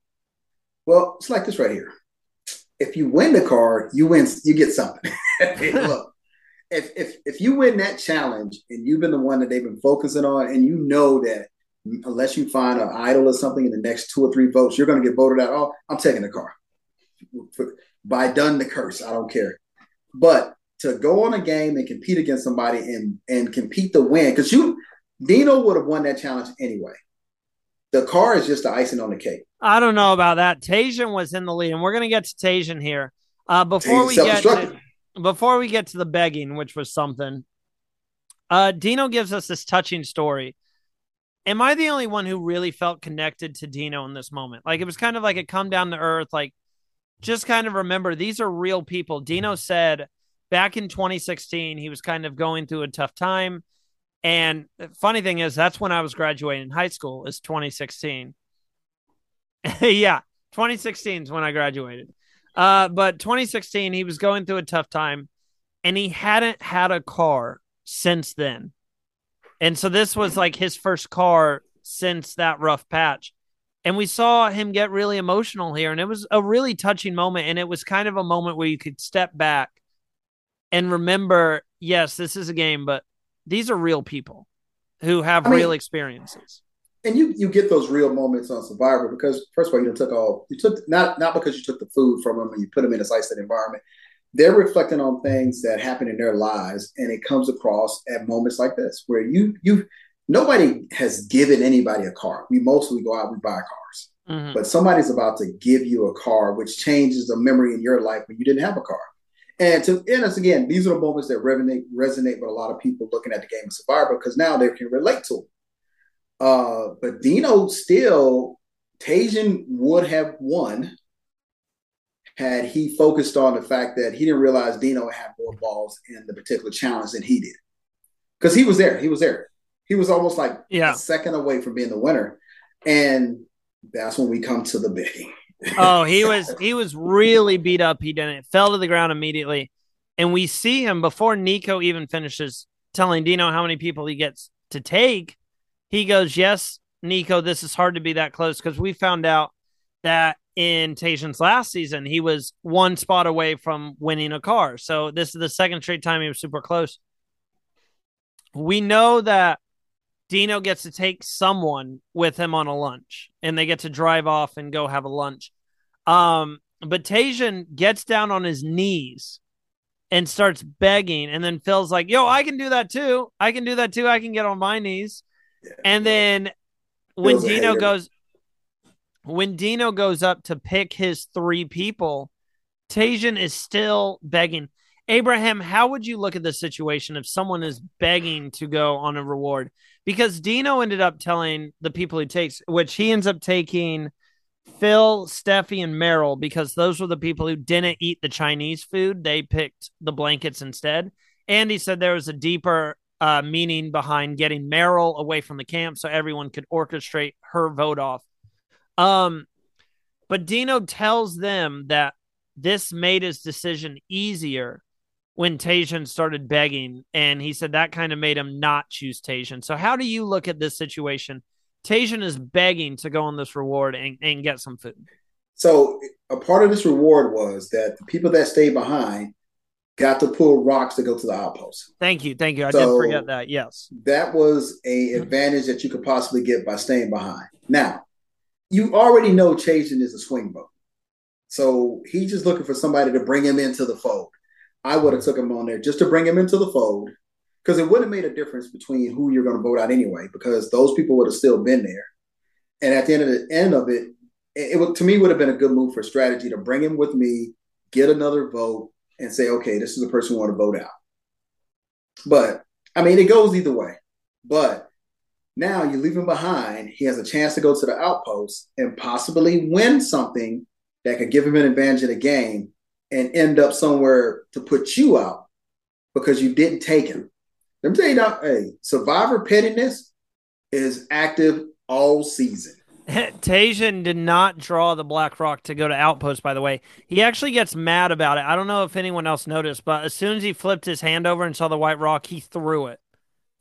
Well, it's like this right here. If you win the car, you win. You get something. Look, if if if you win that challenge and you've been the one that they've been focusing on, and you know that unless you find an idol or something in the next two or three votes, you're going to get voted out. Oh, I'm taking the car by done the curse. I don't care. But to go on a game and compete against somebody and and compete to win, because you Dino would have won that challenge anyway. The car is just the icing on the cake. I don't know about that. Tajan was in the lead, and we're going to get to Tajan here. Uh, before we get to, before we get to the begging, which was something, uh, Dino gives us this touching story. Am I the only one who really felt connected to Dino in this moment? Like it was kind of like a come down to earth, like just kind of remember these are real people. Dino said back in 2016, he was kind of going through a tough time. And funny thing is, that's when I was graduating high school, is 2016. yeah, 2016 is when I graduated. Uh, but 2016, he was going through a tough time and he hadn't had a car since then. And so this was like his first car since that rough patch. And we saw him get really emotional here. And it was a really touching moment. And it was kind of a moment where you could step back and remember yes, this is a game, but these are real people who have I mean, real experiences. And you you get those real moments on Survivor because first of all, you took all you took not not because you took the food from them and you put them in a isolated environment. They're reflecting on things that happen in their lives, and it comes across at moments like this where you you nobody has given anybody a car. We mostly go out, we buy cars. Mm-hmm. But somebody's about to give you a car, which changes a memory in your life when you didn't have a car. And to and us again, these are the moments that resonate resonate with a lot of people looking at the game of Survivor because now they can relate to it. Uh, but Dino still, Tajan would have won had he focused on the fact that he didn't realize Dino had more balls in the particular challenge than he did. Because he was there. He was there. He was almost like yeah. a second away from being the winner. And that's when we come to the begging. Oh, he was he was really beat up. He didn't fell to the ground immediately. And we see him before Nico even finishes telling Dino how many people he gets to take. He goes, Yes, Nico, this is hard to be that close because we found out that in Tajan's last season, he was one spot away from winning a car. So this is the second straight time he was super close. We know that Dino gets to take someone with him on a lunch and they get to drive off and go have a lunch. Um, but Tajan gets down on his knees and starts begging, and then Phil's like, Yo, I can do that too. I can do that too. I can get on my knees. Yeah. And then when Dino goes when Dino goes up to pick his three people, Tajan is still begging. Abraham, how would you look at the situation if someone is begging to go on a reward? Because Dino ended up telling the people he takes, which he ends up taking Phil, Steffi, and Meryl because those were the people who didn't eat the Chinese food. They picked the blankets instead. And he said there was a deeper uh, meaning behind getting Meryl away from the camp so everyone could orchestrate her vote off. Um, but Dino tells them that this made his decision easier when Tajan started begging, and he said that kind of made him not choose Tajan. So, how do you look at this situation? Tajan is begging to go on this reward and, and get some food. So, a part of this reward was that the people that stayed behind got to pull rocks to go to the outpost. Thank you, thank you. I so did forget that. Yes, that was a advantage that you could possibly get by staying behind. Now, you already know Tajan is a swing vote, so he's just looking for somebody to bring him into the fold. I would have took him on there just to bring him into the fold because it wouldn't have made a difference between who you're going to vote out anyway because those people would have still been there. And at the end of the end of it, it, it would, to me would have been a good move for strategy to bring him with me, get another vote, and say, okay, this is the person we want to vote out. But I mean, it goes either way. But now you leave him behind. He has a chance to go to the outpost and possibly win something that could give him an advantage in the game and end up somewhere to put you out because you didn't take him. Let me tell you now, hey, survivor pettiness is active all season. Tajon did not draw the Black Rock to go to Outpost, by the way. He actually gets mad about it. I don't know if anyone else noticed, but as soon as he flipped his hand over and saw the White Rock, he threw it.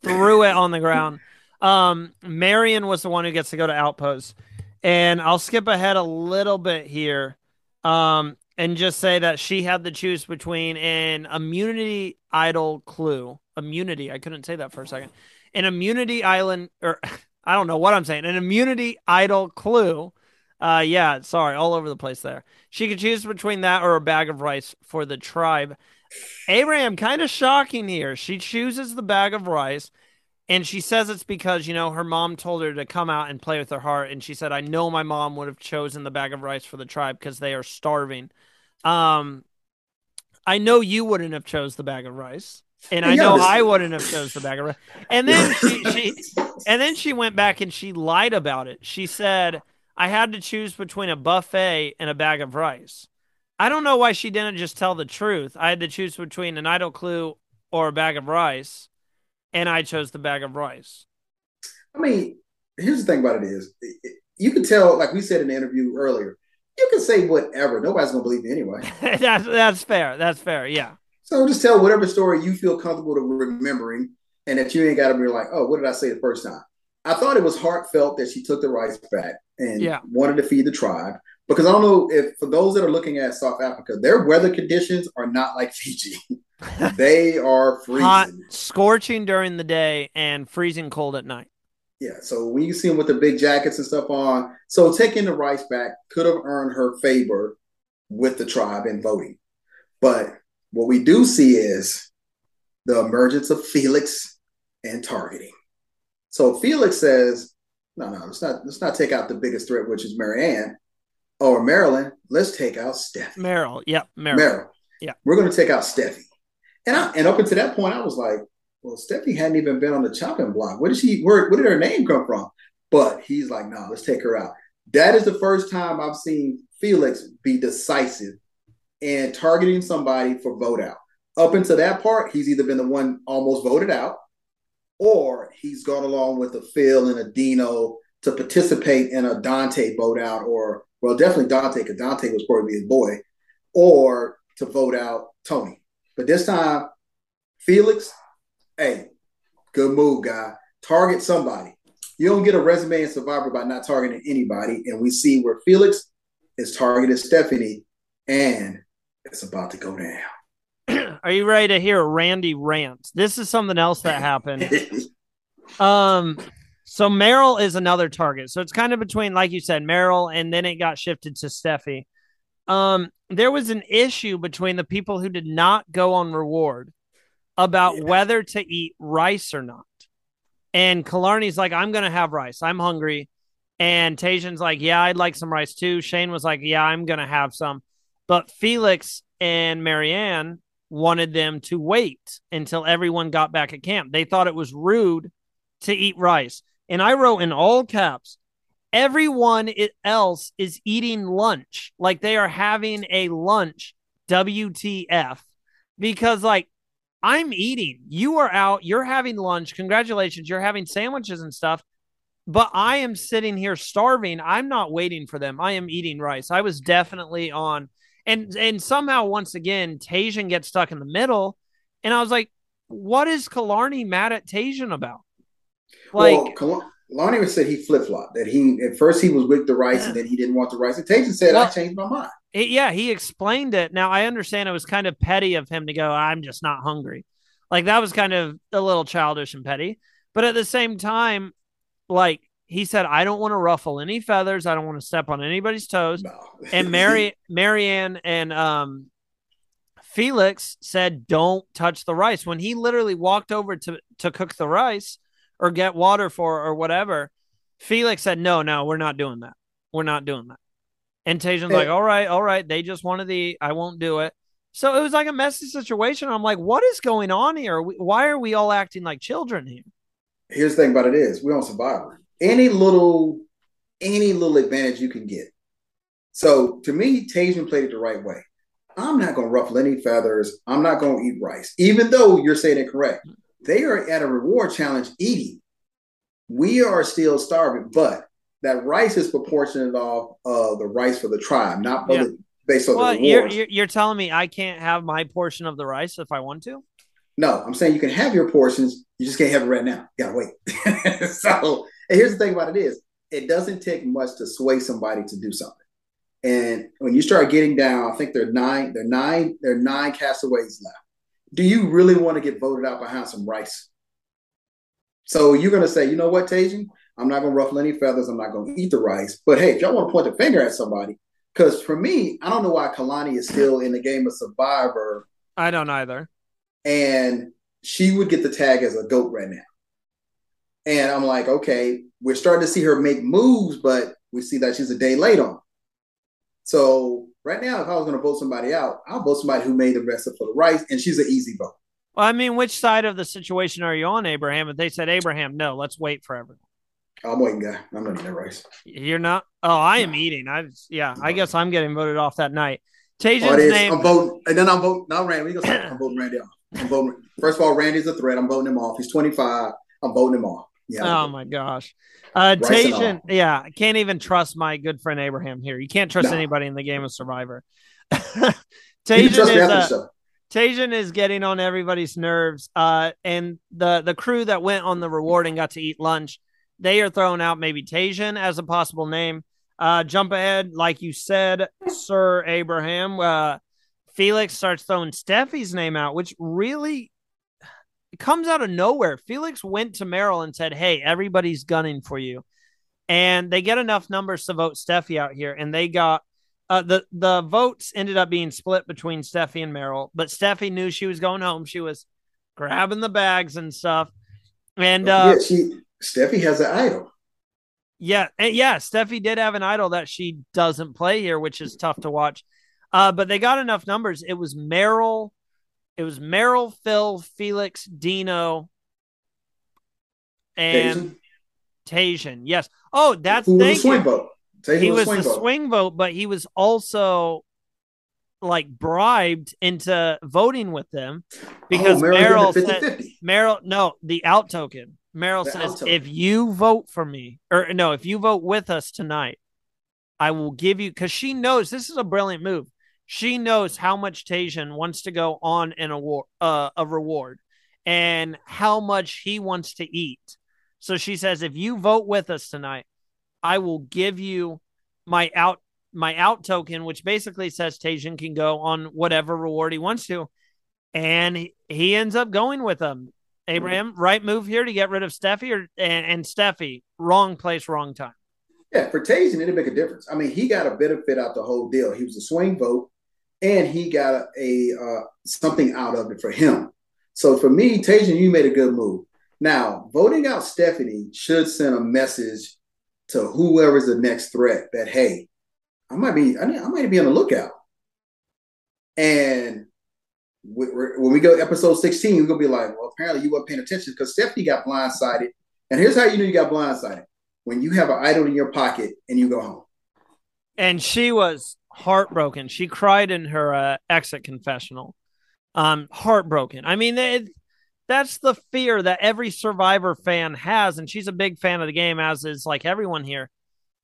Threw it on the ground. Um, Marion was the one who gets to go to Outpost. And I'll skip ahead a little bit here um, and just say that she had to choose between an immunity idol clue. Immunity. I couldn't say that for a second. An immunity island, or I don't know what I'm saying. An immunity idol clue. Uh, yeah, sorry, all over the place there. She could choose between that or a bag of rice for the tribe. Abraham, kind of shocking here. She chooses the bag of rice, and she says it's because you know her mom told her to come out and play with her heart, and she said, "I know my mom would have chosen the bag of rice for the tribe because they are starving." Um, I know you wouldn't have chose the bag of rice and I know I wouldn't have chose the bag of rice. And then she, she, and then she went back and she lied about it. She said I had to choose between a buffet and a bag of rice. I don't know why she didn't just tell the truth. I had to choose between an idol clue or a bag of rice, and I chose the bag of rice. I mean, here's the thing about it is, you can tell, like we said in the interview earlier, you can say whatever. Nobody's gonna believe you anyway. that's that's fair. That's fair. Yeah. So just tell whatever story you feel comfortable to remembering, and that you ain't got to be like, oh, what did I say the first time? I thought it was heartfelt that she took the rice back and yeah. wanted to feed the tribe. Because I don't know if for those that are looking at South Africa, their weather conditions are not like Fiji. they are freezing, Hot, scorching during the day and freezing cold at night. Yeah, so when you see them with the big jackets and stuff on, so taking the rights back could have earned her favor with the tribe in voting. But what we do see is the emergence of Felix and targeting. So Felix says, no, no, let's not let's not take out the biggest threat, which is Marianne or Marilyn. Let's take out Steffi. Meryl, Meryl. Meryl. Yeah. We're gonna take out Steffi. And I and up until that point, I was like, well, Steffi hadn't even been on the chopping block. Where did she where, where did her name come from? But he's like, no, let's take her out. That is the first time I've seen Felix be decisive and targeting somebody for vote out. Up until that part, he's either been the one almost voted out, or he's gone along with a Phil and a Dino to participate in a Dante vote out, or well, definitely Dante, because Dante was probably his boy, or to vote out Tony. But this time, Felix, hey, good move, guy. Target somebody. You don't get a resume in Survivor by not targeting anybody. And we see where Felix is targeted Stephanie, and it's about to go down. Are you ready to hear Randy rant? This is something else that happened. um, so Meryl is another target. So it's kind of between, like you said, Meryl, and then it got shifted to Steffi. Um, there was an issue between the people who did not go on reward about yeah. whether to eat rice or not. And Killarney's like, I'm gonna have rice. I'm hungry. And Tajon's like, Yeah, I'd like some rice too. Shane was like, Yeah, I'm gonna have some. But Felix and Marianne wanted them to wait until everyone got back at camp. They thought it was rude to eat rice. And I wrote in all caps, everyone else is eating lunch. Like they are having a lunch, WTF. Because, like, I'm eating. You are out. You're having lunch. Congratulations. You're having sandwiches and stuff. But I am sitting here starving. I'm not waiting for them. I am eating rice. I was definitely on and and somehow once again Tajon gets stuck in the middle, and I was like, what is Killarney mad at Tajon about? Like. Well, Lonnie said he flip flopped. That he at first he was with the rice yeah. and then he didn't want the rice. And Tajon said, well, "I changed my mind." It, yeah, he explained it. Now I understand it was kind of petty of him to go, "I'm just not hungry." Like that was kind of a little childish and petty. But at the same time, like he said, I don't want to ruffle any feathers. I don't want to step on anybody's toes. No. and Mary, Marianne and um, Felix said, "Don't touch the rice." When he literally walked over to to cook the rice or get water for or whatever, Felix said, "No, no, we're not doing that. We're not doing that." And Tayshia's like, "All right, all right. They just wanted the. I won't do it." So it was like a messy situation. I'm like, "What is going on here? Why are we all acting like children here?" Here's the thing about it is we're on Survivor. Any little, any little advantage you can get. So to me, Tayshia played it the right way. I'm not going to ruffle any feathers. I'm not going to eat rice, even though you're saying it correct. They are at a reward challenge eating. We are still starving, but that rice is proportionate off of the rice for the tribe, not yeah. the, based on well, the rewards. You're, you're telling me I can't have my portion of the rice if I want to? No, I'm saying you can have your portions. You just can't have it right now. You gotta wait. so here's the thing about it is it doesn't take much to sway somebody to do something. And when you start getting down, I think there are nine, there are nine, there are nine castaways left. Do you really want to get voted out behind some rice? So you're gonna say, you know what, Tajan? I'm not gonna ruffle any feathers. I'm not gonna eat the rice. But hey, if y'all want to point the finger at somebody, because for me, I don't know why Killarney is still in the game of Survivor. I don't either. And she would get the tag as a goat right now. And I'm like, okay, we're starting to see her make moves, but we see that she's a day late on. So right now, if I was going to vote somebody out, I'll vote somebody who made the rest for the rice, and she's an easy vote. Well, I mean, which side of the situation are you on, Abraham? If they said Abraham, no, let's wait for everyone. I'm waiting, guy. I'm not eating that rice. You're not. Oh, I am no. eating. I yeah. No. I guess I'm getting voted off that night. Tajan's oh, name. I'm voting, and then I'm voting. Now Randy. I'm voting Randy off. I'm voting. First of all, Randy's a threat. I'm voting him off. He's 25. I'm voting him off. Yeah. Oh my gosh. Uh, Tajan, yeah, I can't even trust my good friend Abraham here. You can't trust no. anybody in the game of Survivor. Tajan is uh, is getting on everybody's nerves. Uh, and the the crew that went on the reward and got to eat lunch, they are throwing out maybe Tajan as a possible name. Uh, jump ahead, like you said, Sir Abraham. Uh, Felix starts throwing Steffi's name out, which really it comes out of nowhere. Felix went to Meryl and said, Hey, everybody's gunning for you. And they get enough numbers to vote Steffi out here. And they got uh, the, the votes ended up being split between Steffi and Meryl. But Steffi knew she was going home. She was grabbing the bags and stuff. And uh, yeah, she Steffi has an idol. Yeah, yeah, Steffi did have an idol that she doesn't play here, which is tough to watch. Uh, but they got enough numbers. It was Meryl, it was Meryl, Phil, Felix, Dino, and Taysian. Yes. Oh, that's Who was the swing vote. he was, the swing vote, but he was also like bribed into voting with them because oh, Meryl, said Meryl no the out token. Meryl the says if you vote for me or no if you vote with us tonight, I will give you because she knows this is a brilliant move she knows how much Taysian wants to go on an award, uh, a reward, and how much he wants to eat. So she says, if you vote with us tonight, I will give you my out my out token, which basically says Taysian can go on whatever reward he wants to, and he, he ends up going with them. Abraham, right move here to get rid of Steffi or and, and Steffi, wrong place, wrong time. Yeah, for Taysian, it didn't make a difference. I mean, he got a benefit out the whole deal. He was a swing vote and he got a uh, something out of it for him. So for me, Tajan, you made a good move. Now, voting out Stephanie should send a message to whoever's the next threat that hey, I might be I, I might be on the lookout. And when we go episode 16, we're gonna be like, well, apparently you weren't paying attention because Stephanie got blindsided. And here's how you know you got blindsided: when you have an idol in your pocket and you go home. And she was heartbroken. She cried in her uh, exit confessional. Um, heartbroken. I mean, it, that's the fear that every Survivor fan has, and she's a big fan of the game, as is like everyone here.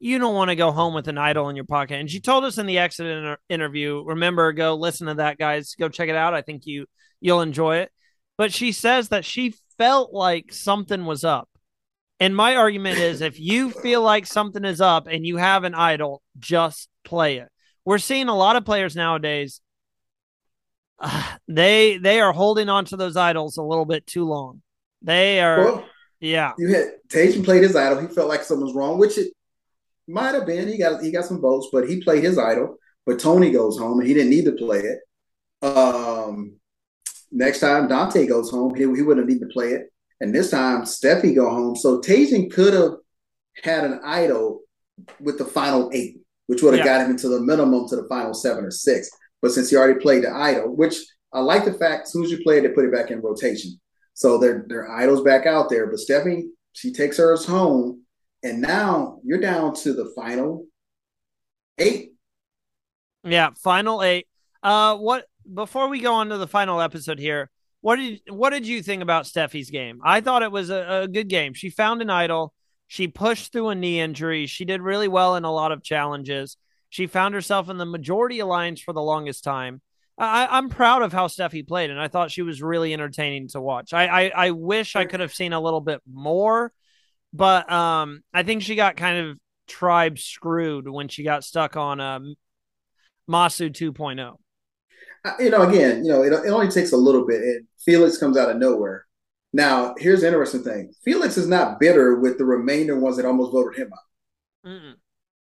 You don't want to go home with an idol in your pocket. And she told us in the exit inter- interview. Remember, go listen to that, guys. Go check it out. I think you you'll enjoy it. But she says that she felt like something was up. And my argument is if you feel like something is up and you have an idol, just play it we're seeing a lot of players nowadays. Uh, they they are holding on to those idols a little bit too long. They are, well, yeah. You had Tajan played his idol. He felt like something was wrong, which it might have been. He got he got some votes, but he played his idol. But Tony goes home and he didn't need to play it. Um, next time Dante goes home, he, he wouldn't need to play it. And this time Steffi go home. So Tajan could have had an idol with the final eight, which would have yeah. got him into the minimum to the final seven or six. But since he already played the idol, which I like the fact as soon as you play it, they put it back in rotation. So their their idols back out there. But Stephanie, she takes hers home, and now you're down to the final eight. Yeah, final eight. Uh, what before we go on to the final episode here? What did what did you think about Steffi's game? I thought it was a, a good game. She found an idol. She pushed through a knee injury. She did really well in a lot of challenges. She found herself in the majority alliance for the longest time. I, am proud of how Steffi played, and I thought she was really entertaining to watch. I, I, I wish I could have seen a little bit more, but um, I think she got kind of tribe screwed when she got stuck on um, Masu 2.0. Uh, you know, again, you know, it, it only takes a little bit, and Felix comes out of nowhere. Now, here's the interesting thing: Felix is not bitter with the remainder ones that almost voted him out. Mm-mm.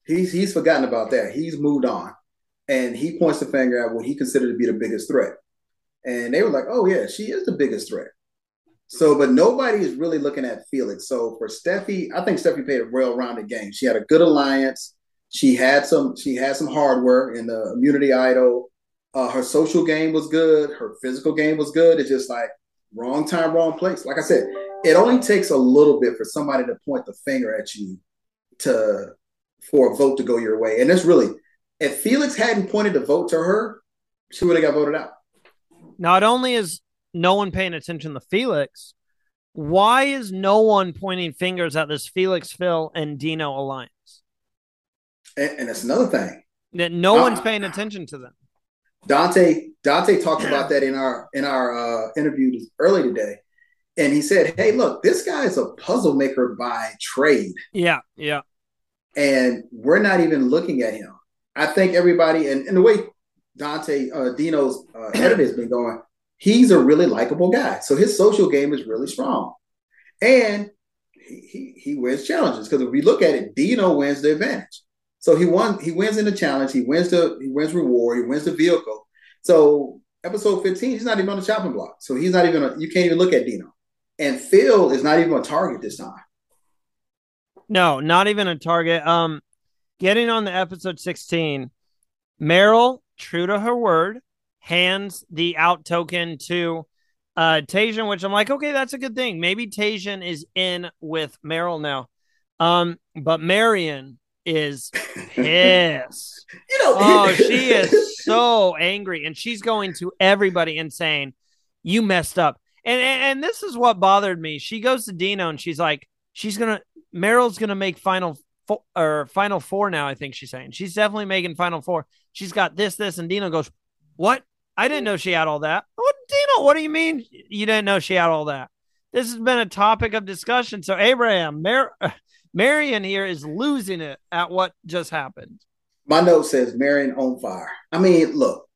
He's he's forgotten about that. He's moved on and he points the finger at what he considered to be the biggest threat. And they were like, "Oh yeah, she is the biggest threat." So, but nobody is really looking at Felix. So for Steffi, I think Steffi played a well-rounded game. She had a good alliance. She had some. She had some hardware in the immunity idol. Uh, her social game was good. Her physical game was good. It's just like wrong time, wrong place. Like I said, it only takes a little bit for somebody to point the finger at you to for a vote to go your way. And it's really if Felix hadn't pointed the vote to her, she would have got voted out. Not only is no one paying attention to Felix, why is no one pointing fingers at this Felix, Phil, and Dino alliance? And, and that's another thing that no uh, one's paying attention to them. Dante Dante talked about that in our in our uh, interview early today, and he said, "Hey, look, this guy is a puzzle maker by trade." Yeah, yeah. And we're not even looking at him. I think everybody and, and the way Dante uh, Dino's uh, edit has been going, he's a really likable guy. So his social game is really strong, and he he, he wins challenges because if we look at it, Dino wins the advantage. So he won. He wins in the challenge. He wins the he wins reward. He wins the vehicle. So episode fifteen, he's not even on the chopping block. So he's not even. A, you can't even look at Dino. And Phil is not even a target this time. No, not even a target. Um, getting on the episode 16, Meryl, true to her word, hands the out token to uh Tajan, which I'm like, okay, that's a good thing. Maybe Tajan is in with Meryl now. Um, but Marion is pissed. you know, oh, she is so angry, and she's going to everybody and saying, "You messed up." And, and and this is what bothered me. She goes to Dino and she's like, she's gonna Meryl's gonna make final four or final four now. I think she's saying she's definitely making final four. She's got this, this, and Dino goes, "What? I didn't know she had all that." What, Dino? What do you mean you didn't know she had all that? This has been a topic of discussion. So Abraham, Mar- Marion here is losing it at what just happened. My note says Marion on fire. I mean, look,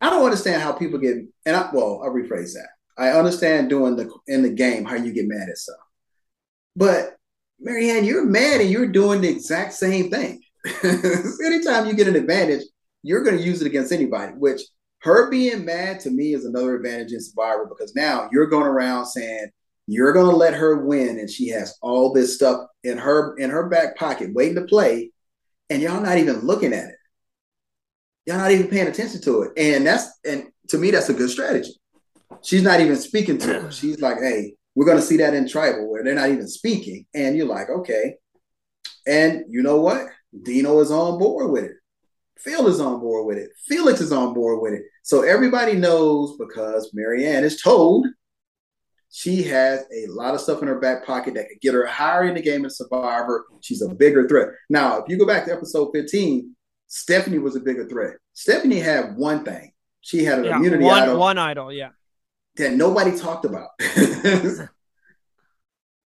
I don't understand how people get, and I, well, I'll rephrase that. I understand doing the in the game how you get mad at stuff, but Marianne, you're mad and you're doing the exact same thing. Anytime you get an advantage, you're going to use it against anybody, which her being mad to me is another advantage in Survivor because now you're going around saying you're going to let her win and she has all this stuff in her in her back pocket waiting to play and y'all not even looking at it. Y'all not even paying attention to it. And that's and to me that's a good strategy. She's not even speaking to her. She's like, "Hey, we're going to see that in tribal where they're not even speaking. And you're like, okay. And you know what? Dino is on board with it. Phil is on board with it. Felix is on board with it. So everybody knows because Marianne is told she has a lot of stuff in her back pocket that could get her higher in the game as Survivor. She's a bigger threat. Now, if you go back to episode 15, Stephanie was a bigger threat. Stephanie had one thing. She had an yeah, immunity one, idol. One idol, yeah that nobody talked about.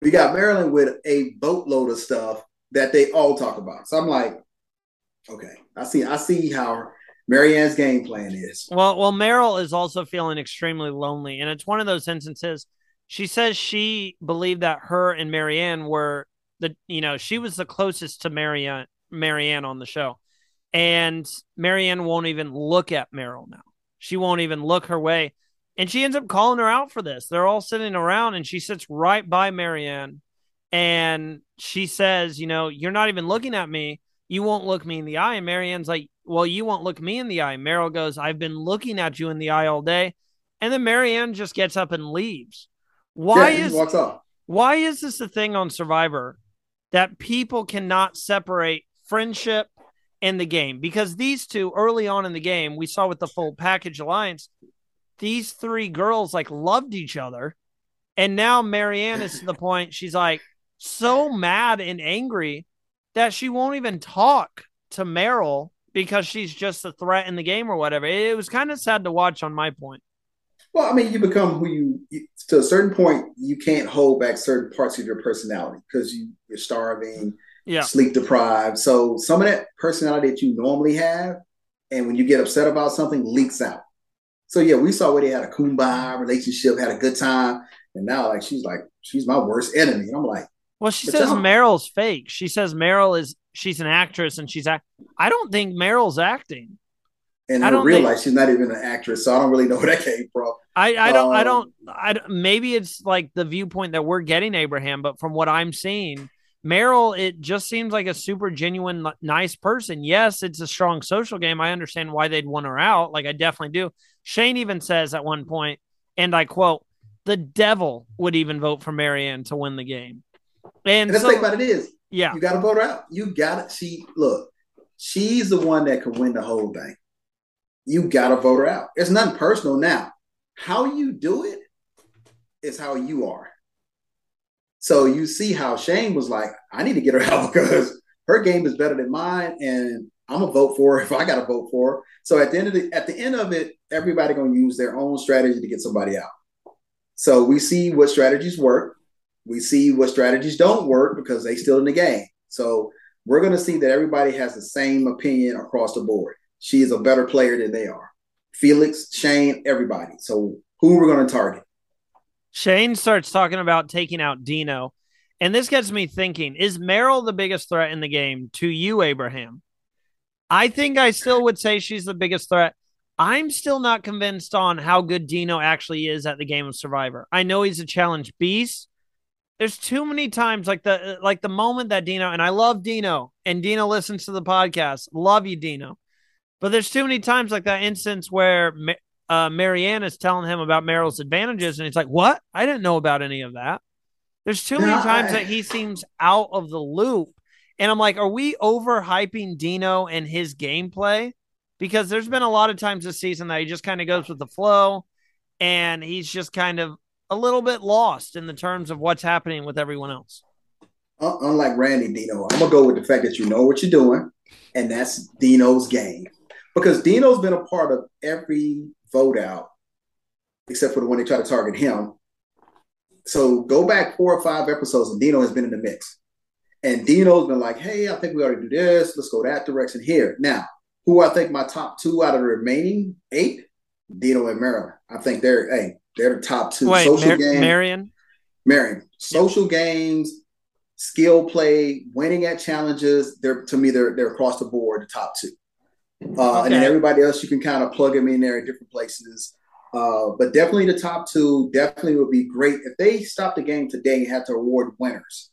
we got Marianne with a boatload of stuff that they all talk about. So I'm like, okay, I see, I see how Marianne's game plan is. Well, well, Meryl is also feeling extremely lonely, and it's one of those instances. She says she believed that her and Marianne were the, you know, she was the closest to Marianne, Marianne on the show, and Marianne won't even look at Meryl now. She won't even look her way. And she ends up calling her out for this. They're all sitting around and she sits right by Marianne, and she says, You know, you're not even looking at me. You won't look me in the eye. And Marianne's like, Well, you won't look me in the eye. Meryl goes, I've been looking at you in the eye all day. And then Marianne just gets up and leaves. Why Yeah, is walks off. why is this a thing on Survivor that people cannot separate friendship and the game? Because these two early on in the game, we saw with the full package alliance, these three girls like loved each other. And now Marianne is to the point she's like so mad and angry that she won't even talk to Meryl because she's just a threat in the game or whatever. It was kind of sad to watch on my point. Well, I mean, you become who you, you to a certain point. You can't hold back certain parts of your personality because you, you're starving, Yeah. sleep deprived. So some of that personality that you normally have, and when you get upset about something, leaks out. So yeah, we saw where they had a kumbaya relationship, had a good time, and now like she's like she's my worst enemy, and I'm like, Well, she But says y'all- Meryl's fake. She says Meryl is she's an actress and she's act. I don't think Meryl's acting. and I don't real think- she's not even an actress, so I don't really know where that came from. I I don't I Um, don't I don't- maybe it's like the viewpoint that we're getting Abraham, but from what I'm seeing, Meryl it just seems like a super genuine nice person. Yes, it's a strong social game. I understand why they'd want her out. Like I definitely do. Shane even says at one point, and I quote, "The devil would even vote for Marianne to win the game." And And the so, thing about it is, yeah, you got to vote her out. You got to She look, she's the one that can win the whole thing. You got to vote her out. It's nothing personal now. How you do it is how you are. So you see how Shane was like, I need to get her out because her game is better than mine, and I'm gonna vote for her if I got to vote for her. So at the end of the at the end of it, everybody gonna use their own strategy to get somebody out. So we see what strategies work. We see what strategies don't work because they still in the game. So we're going to see that everybody has the same opinion across the board. She is a better player than they are. Felix, Shane, everybody. So who we're going to target? Shane starts talking about taking out Dino. And this gets me thinking is Meryl the biggest threat in the game to you, Abraham? I think I still would say she's the biggest threat. I'm still not convinced on how good Dino actually is at the game of Survivor. I know he's a challenge beast. There's too many times like the like the moment that Dino and I love Dino and Dino listens to the podcast. Love you, Dino. But there's too many times like that instance where uh, Marianne is telling him about Meryl's advantages, and he's like, "What? I didn't know about any of that." There's too many times that he seems out of the loop, and I'm like, "Are we overhyping Dino and his gameplay?" Because there's been a lot of times this season that he just kind of goes with the flow, and he's just kind of a little bit lost in the terms of what's happening with everyone else. Uh, unlike Randy Dino, I'm to go with the fact that you know what you're doing, and that's Dino's game. Because Dino's been a part of every vote out, except for the one they try to target him. So go back four or five episodes, and Dino has been in the mix. And Dino's been like, hey, I think we ought to do this. Let's go that direction here. Now, who I think my top two out of the remaining eight, Dino and Marianne. I think they're hey, they're the top two. Wait, Social Mar- game, Marion? Marion, social games, skill play, winning at challenges. They're to me, they're they're across the board the top two. Uh, And then everybody else, you can kind of plug them in there in different places. Uh, but definitely the top two. Definitely would be great if they stopped the game today and had to award winners.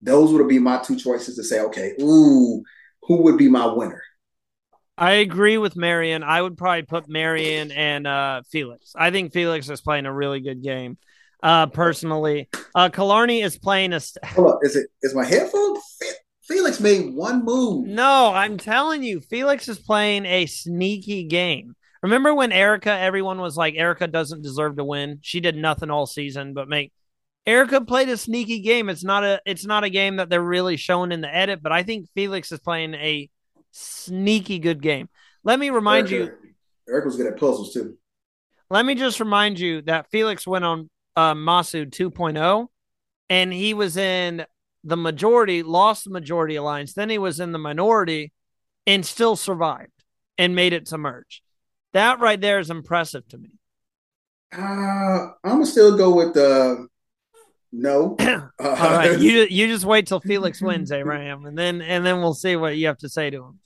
Those would be my two choices to say, okay, ooh, who would be my winner? I agree with Marion. I would probably put Marion and uh, Felix. I think Felix is playing a really good game. Uh, personally, uh, Killarney is playing a. St- Hold up, is it is my headphone? Felix made one move. no, I'm telling you, Felix is playing a sneaky game. Remember when Erica? Everyone was like, Erica doesn't deserve to win. She did nothing all season but make. Erica played a sneaky game. It's not a. It's not a game that they're really showing in the edit, but I think Felix is playing a sneaky good game. Let me remind you. Eric, Eric was good at puzzles too. Let me just remind you that Felix went on uh, Masu 2.0 and he was in the majority, lost the majority alliance. Then he was in the minority and still survived and made it to merge. That right there is impressive to me. Uh, I'm gonna still go with the no. Uh, All right, you you just wait till Felix wins, Abraham, and then and then we'll see what you have to say to him.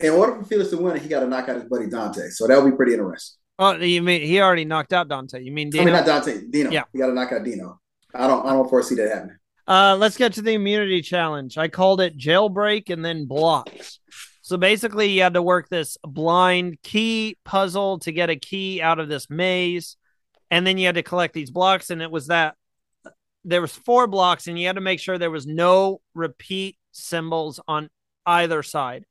in order for Felix to win, he got to knock out his buddy Dante. So that'll be pretty interesting. Oh, you mean he already knocked out Dante? You mean Dino? I mean not Dante, Dino. Yeah. you got to knock out Dino. I don't I don't foresee that happening. Uh, let's get to the immunity challenge. I called it jailbreak and then blocks. So basically, you had to work this blind key puzzle to get a key out of this maze, and then you had to collect these blocks. And it was that there was four blocks, and you had to make sure there was no repeat symbols on either side.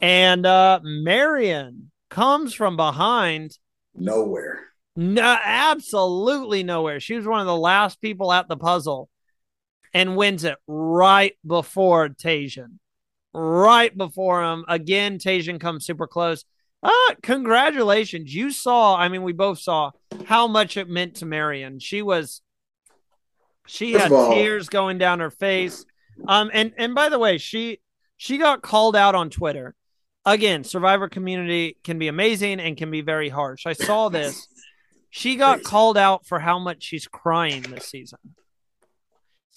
And uh, Marion comes from behind Nowhere. no, absolutely nowhere. She was one of the last people at the puzzle and wins it right before Tajan. Right before him. Again, Tajan comes super close. Ah, congratulations. You saw, I mean, we both saw how much it meant to Marion. She was she First had tears going down her face. Um, and and by the way, she she got called out on Twitter. Again, survivor community can be amazing and can be very harsh. I saw this. She got called out for how much she's crying this season.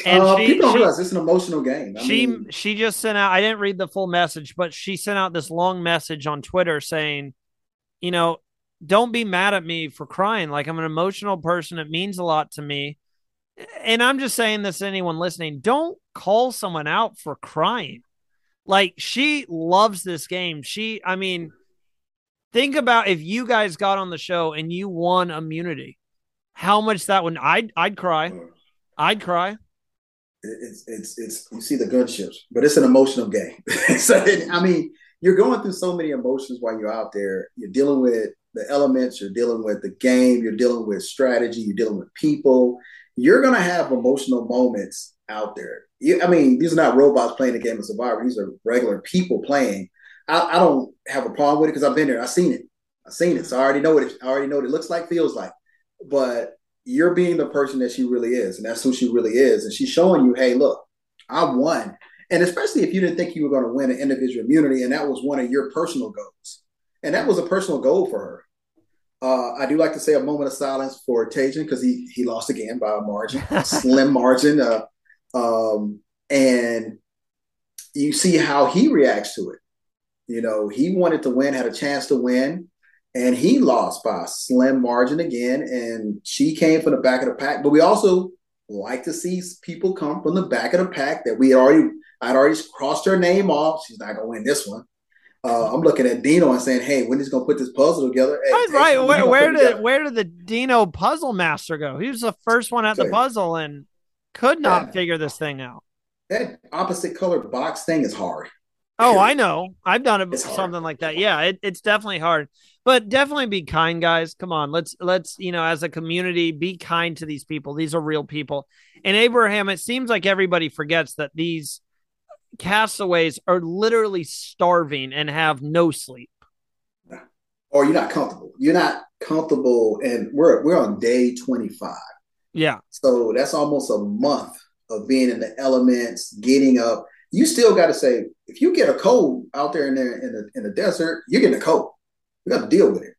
And uh, she, people don't she, realize it's an emotional game. I she mean, she just sent out I didn't read the full message, but she sent out this long message on Twitter saying, you know, don't be mad at me for crying. Like I'm an emotional person. It means a lot to me. And I'm just saying this to anyone listening, don't call someone out for crying. Like she loves this game. She I mean, think about if you guys got on the show and you won immunity. How much that would I'd I'd cry. I'd cry. it's it's it's you see the gunships, but it's an emotional game. so I mean, you're going through so many emotions while you're out there. You're dealing with the elements, you're dealing with the game, you're dealing with strategy, you're dealing with people. You're gonna have emotional moments out there. You, I mean, these are not robots playing a game of Survivor. These are regular people playing. I, I don't have a problem with it because I've been there. I've seen it. I've seen it. So I already know what it. I already know what it looks like, feels like. But you're being the person that she really is, and that's who she really is. And she's showing you, hey, look, I won. And especially if you didn't think you were going to win an individual immunity, and that was one of your personal goals, and that was a personal goal for her. Uh, I do like to say a moment of silence for Tajan because he he lost again by a margin, a slim margin, uh, um, and you see how he reacts to it. You know, he wanted to win, had a chance to win, and he lost by a slim margin again. And she came from the back of the pack. But we also like to see people come from the back of the pack that we already, I'd already crossed her name off. She's not gonna win this one. Uh, I'm looking at Dino and saying, "Hey, when he's gonna put this puzzle together?" Hey, Right, right. Where, where did together? where did the Dino puzzle master go? He was the first one at the puzzle and could not Yeah. figure this thing out. that opposite color box thing is hard? Oh, I know. I've done it something like that. Yeah, it, it's definitely hard. But definitely be kind, guys. Come on, let's let's you know, as a community, be kind to these people. These are real people. And Abraham, it seems like everybody forgets that these castaways are literally starving and have no sleep. Or you're not comfortable. You're not comfortable, and we're we're on day 25. Yeah, So that's almost a month of being in the elements, getting up. You still got to say, if you get a cold out there in there in the in the desert, you're getting a cold. You got to deal with it,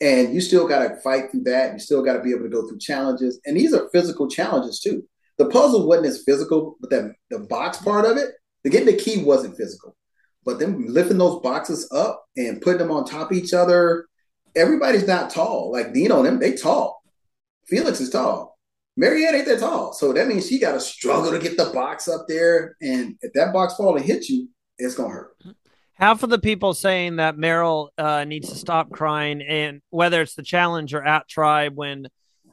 and you still got to fight through that. You still got to be able to go through challenges, and these are physical challenges too. The puzzle wasn't as physical, but that the box part of it, the getting the key wasn't physical, but them lifting those boxes up and putting them on top of each other. Everybody's not tall. Like Dino, them they tall. Felix is tall. Marianne ain't that tall. So that means she got to struggle to get the box up there. And if that box fall and hit you, it's going to hurt. half of the people saying that Meryl uh, needs to stop crying, and whether it's the challenge or at tribe when,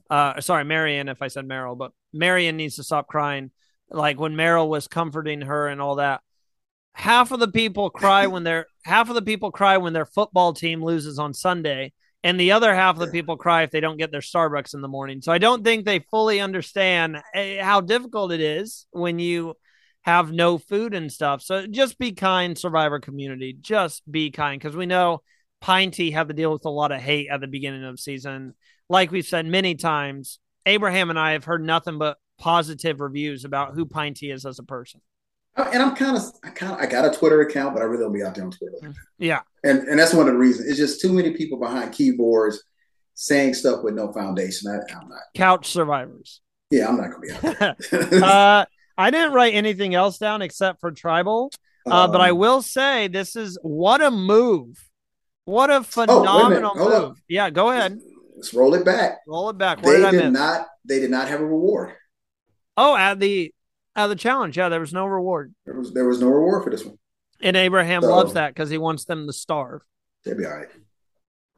uh, sorry, Marion, if I said Meryl, but Marion needs to stop crying, like when Meryl was comforting her and all that. Half of the people cry when their half of the people cry when their football team loses on Sunday, and the other half of the people cry if they don't get their Starbucks in the morning. So I don't think they fully understand eh, how difficult it is when you have no food and stuff. So just be kind, Survivor community. Just be kind because we know Pinty had to deal with a lot of hate at the beginning of the season. Like we've said many times, Abraham and I have heard nothing but positive reviews about who Pinty is as a person. And I'm kind of, I kind of, I got a Twitter account, but I really don't be out there on Twitter. like. Yeah. And and that's one of the reasons. It's just too many people behind keyboards saying stuff with no foundation. I, I'm not. Couch survivors. Yeah, I'm not gonna be out there. uh, I didn't write anything else down except for tribal. Uh, but I Um, will say this is what a move. What a Oh, a phenomenal move. up. Yeah, go ahead. Let's roll it back. Roll it back. Where They did I did not. They did not have a reward. Oh, at the at the challenge. Yeah, there was no reward. There was there was no reward for this one. And Abraham So- loves that because he wants them to starve. They'll be all right.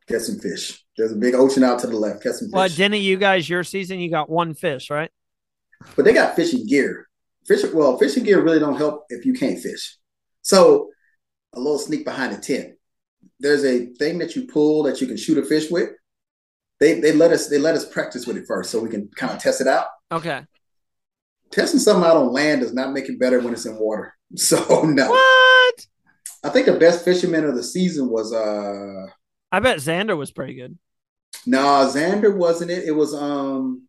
Catch some fish. There's a big ocean out to the left. Catch some fish. But didn't you guys your season you got one fish, right? But they got fishing gear. Fishing well, fishing gear really don't help if you can't fish. So a little sneak behind the tent. There's a thing that you pull that you can shoot a fish with. They they let us they let us practice with it first so we can kind of test it out. Okay. Testing something out on land does not make it better when it's in water. So no. What? I think the best fisherman of the season was uh I bet Xander was pretty good. no, Xander wasn't it. It was um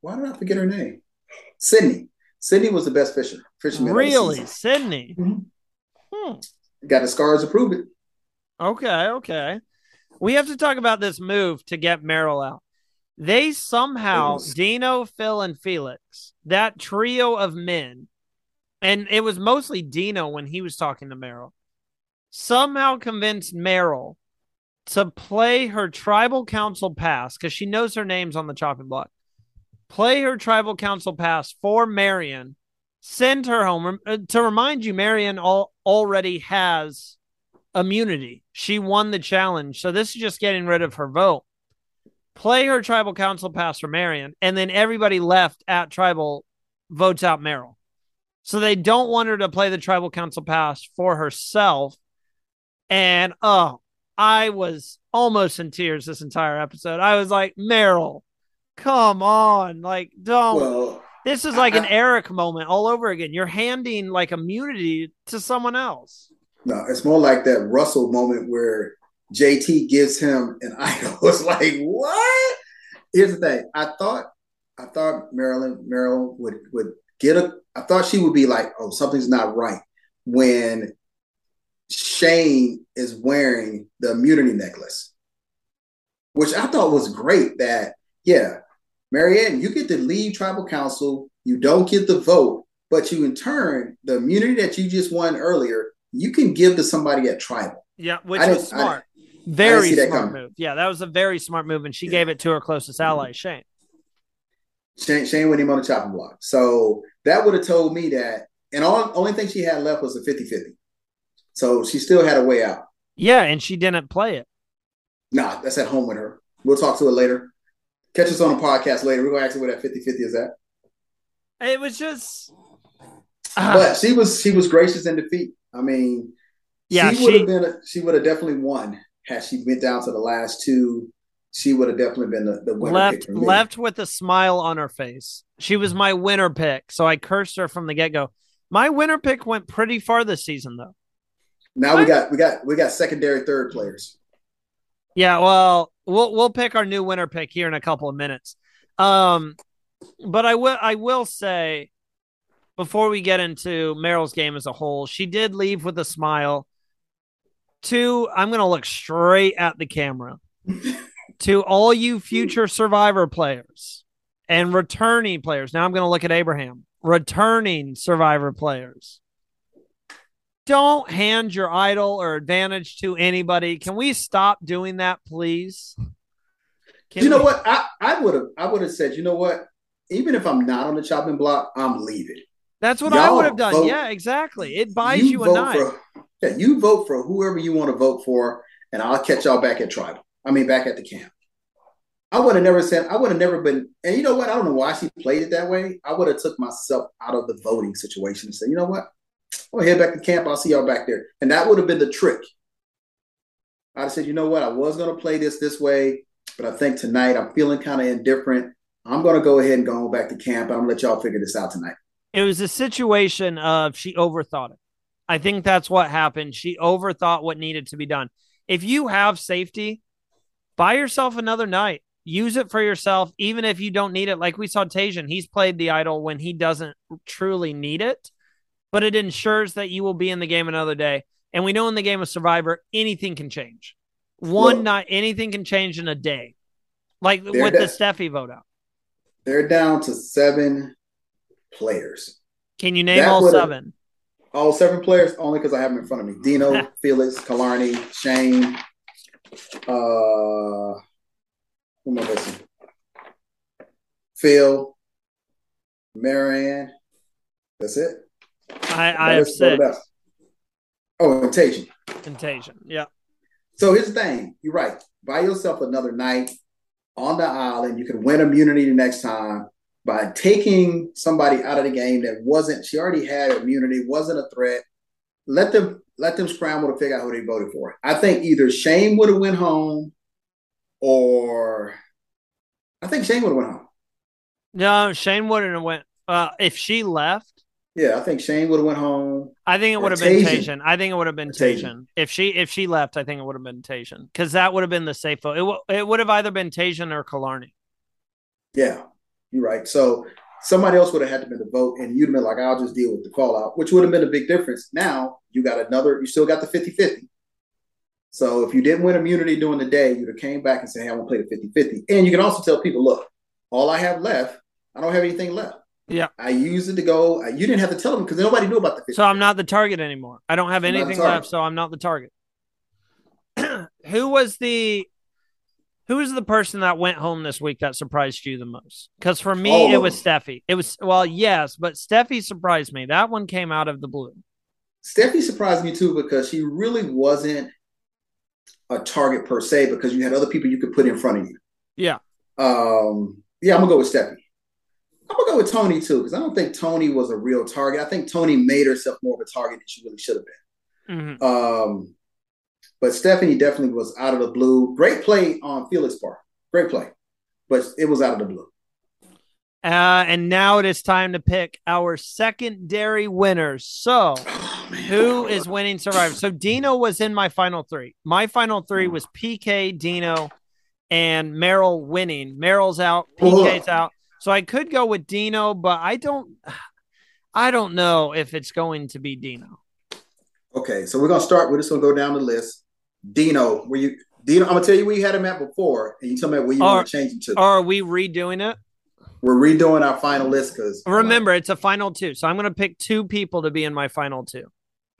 why did I forget her name? Sydney. Sydney was the best fisher. Fisherman Really? Sydney. Mhm. Hmm. Got the scars to prove it. Okay, okay. We have to talk about this move to get Meryl out. They somehow, Dino, Phil, and Felix, that trio of men, and it was mostly Dino when he was talking to Meryl, somehow convinced Meryl to play her tribal council pass because she knows her name's on the chopping block. Play her tribal council pass for Marion, send her home. Uh, To remind you, Marion al- already has immunity. She won the challenge. So this is just getting rid of her vote. Play her tribal council pass for Marion, and then everybody left at tribal votes out Meryl. So they don't want her to play the tribal council pass for herself. And oh, I was almost in tears this entire episode. I was like, Meryl, come on. Like, don't. Well, this is like an Eric moment all over again. You're handing like immunity to someone else. no, it's more like that Russell moment where JT gives him an idol. It's like, what? Here's the thing. I thought I thought Marilyn Meryl would would get a I thought she would be like, oh, something's not right when Shane is wearing the immunity necklace. Which I thought was great that, yeah, Marianne, you get to leave tribal council, you don't get the vote, but you in turn, the immunity that you just won earlier, you can give to somebody at tribal. Yeah, which was smart. Very smart move. Yeah, that was a very smart move, and she gave it to her closest ally, Shane. Shane, Shane with him on the chopping block. So that would have told me that. And all only thing she had left was a 50 50. So she still had a way out. Yeah, and she didn't play it. Nah, that's at home with her. We'll talk to her later. Catch us on the podcast later. We're to ask her where that 50 50 is at. It was just. Ah, But she was she was gracious in defeat. I mean, Yeah, she would have been a, she would have definitely won had she went down to the last two. She would have definitely been the, the winner left left with a smile on her face. She was my winner pick, so I cursed her from the get go. My winner pick went pretty far this season, though. Now we got we got we got secondary third players. Yeah, well, we'll we'll pick our new winner pick here in a couple of minutes. Um, but I will I will say before we get into Meryl's game as a whole, she did leave with a smile. Two, I'm going to look straight at the camera. to all you future survivor players and returning players. Now I'm going to look at Abraham. Returning survivor players. Don't hand your idol or advantage to anybody. Can we stop doing that, please? Can you know we- what? I, I would have I would have said, you know what? Even if I'm not on the chopping block, I'm leaving. That's what I Y'all would have done. vote- yeah, exactly. It buys you, a vote night. For, yeah, you vote for whoever you want to vote for, and I'll catch y'all back at tribal. I mean, back at the camp. I would have never said. I would have never been. And you know what? I don't know why she played it that way. I would have took myself out of the voting situation and said, you know what? I'll head back to camp. I'll see y'all back there. And that would have been the trick. I'd have said, you know what? I was going to play this this way, but I think tonight I'm feeling kind of indifferent. I'm going to go ahead and go back to camp. I'm going to let y'all figure this out tonight. It was a situation of she overthought it. I think that's what happened. She overthought what needed to be done. If you have safety, buy yourself another night. Use it for yourself, even if you don't need it. Like we saw Tajan, he's played the idol when he doesn't truly need it, but it ensures that you will be in the game another day. And we know in the game of Survivor, anything can change. One Look. night, anything can change in a day. Like with it the. Steffi vote out. They're down to seven players. Can you name That all seven? All seven players, only because I have them in front of me. Dino, Felix, Killarney, Shane, Uh, who am I missing? Phil, Marianne. That's it. I, I have six. Oh, Tasia. Contagion. Yeah. So here's the thing. You're right. Buy yourself another night on the island. You can win immunity the next time by taking somebody out of the game that wasn't. She already had immunity, wasn't a threat. Let them let them scramble to figure out who they voted for. I think either Shane would have went home, or I think Shane would have went home. No, Shane wouldn't have went. Uh, if she left, yeah, I think Shane would have went home. I think it would have been Tasia. I think it would have been Tasia. If she if she left, I think it would have been Tasia because that would have been the safe vote. It, w- it would have either been Tasia or Killarney. Yeah, you're right. So somebody else would have had to been the vote, and you'd have been like, I'll just deal with the call out, which would have been a big difference. Now you got another, you still got the 50 50. So if you didn't win immunity during the day, you'd have came back and said, Hey, I want to play the 50 50. And you can also tell people, look, all I have left, I don't have anything left. Yeah. I used it to go. You didn't have to tell them because nobody knew about the 50. So I'm not the target anymore. I don't have anything left, so I'm not the target. who was the who was the person that went home this week that surprised you the most? Because for me, oh. it was Steffi. It was well, yes, but Steffi surprised me. That one came out of the blue. Steffi surprised me too because she really wasn't a target per se because you had other people you could put in front of you. Yeah. Um, yeah, I'm gonna go with Steffi. I'm gonna go with Tony too because I don't think Tony was a real target. I think Tony made herself more of a target than she really should have been. Mm-hmm. Um, but Stephanie definitely was out of the blue. Great play on Felix part. Great play, but it was out of the blue. Uh, and now it is time to pick our secondary winners. So, oh, who is winning Survivor? So, Dino was in my final three. My final three was PK, Dino, and Meryl winning. Meryl's out, PK's out. So I could go with Dino, but I don't I don't know if it's going to be Dino. Okay, so we're gonna start. We're just gonna go down the list. Dino, where you Dino? I'm gonna tell you where you had him at before, and you tell me where you are, want to change him to. Are we redoing it? We're redoing our final list because uh, remember it's a final two, so I'm gonna pick two people to be in my final two.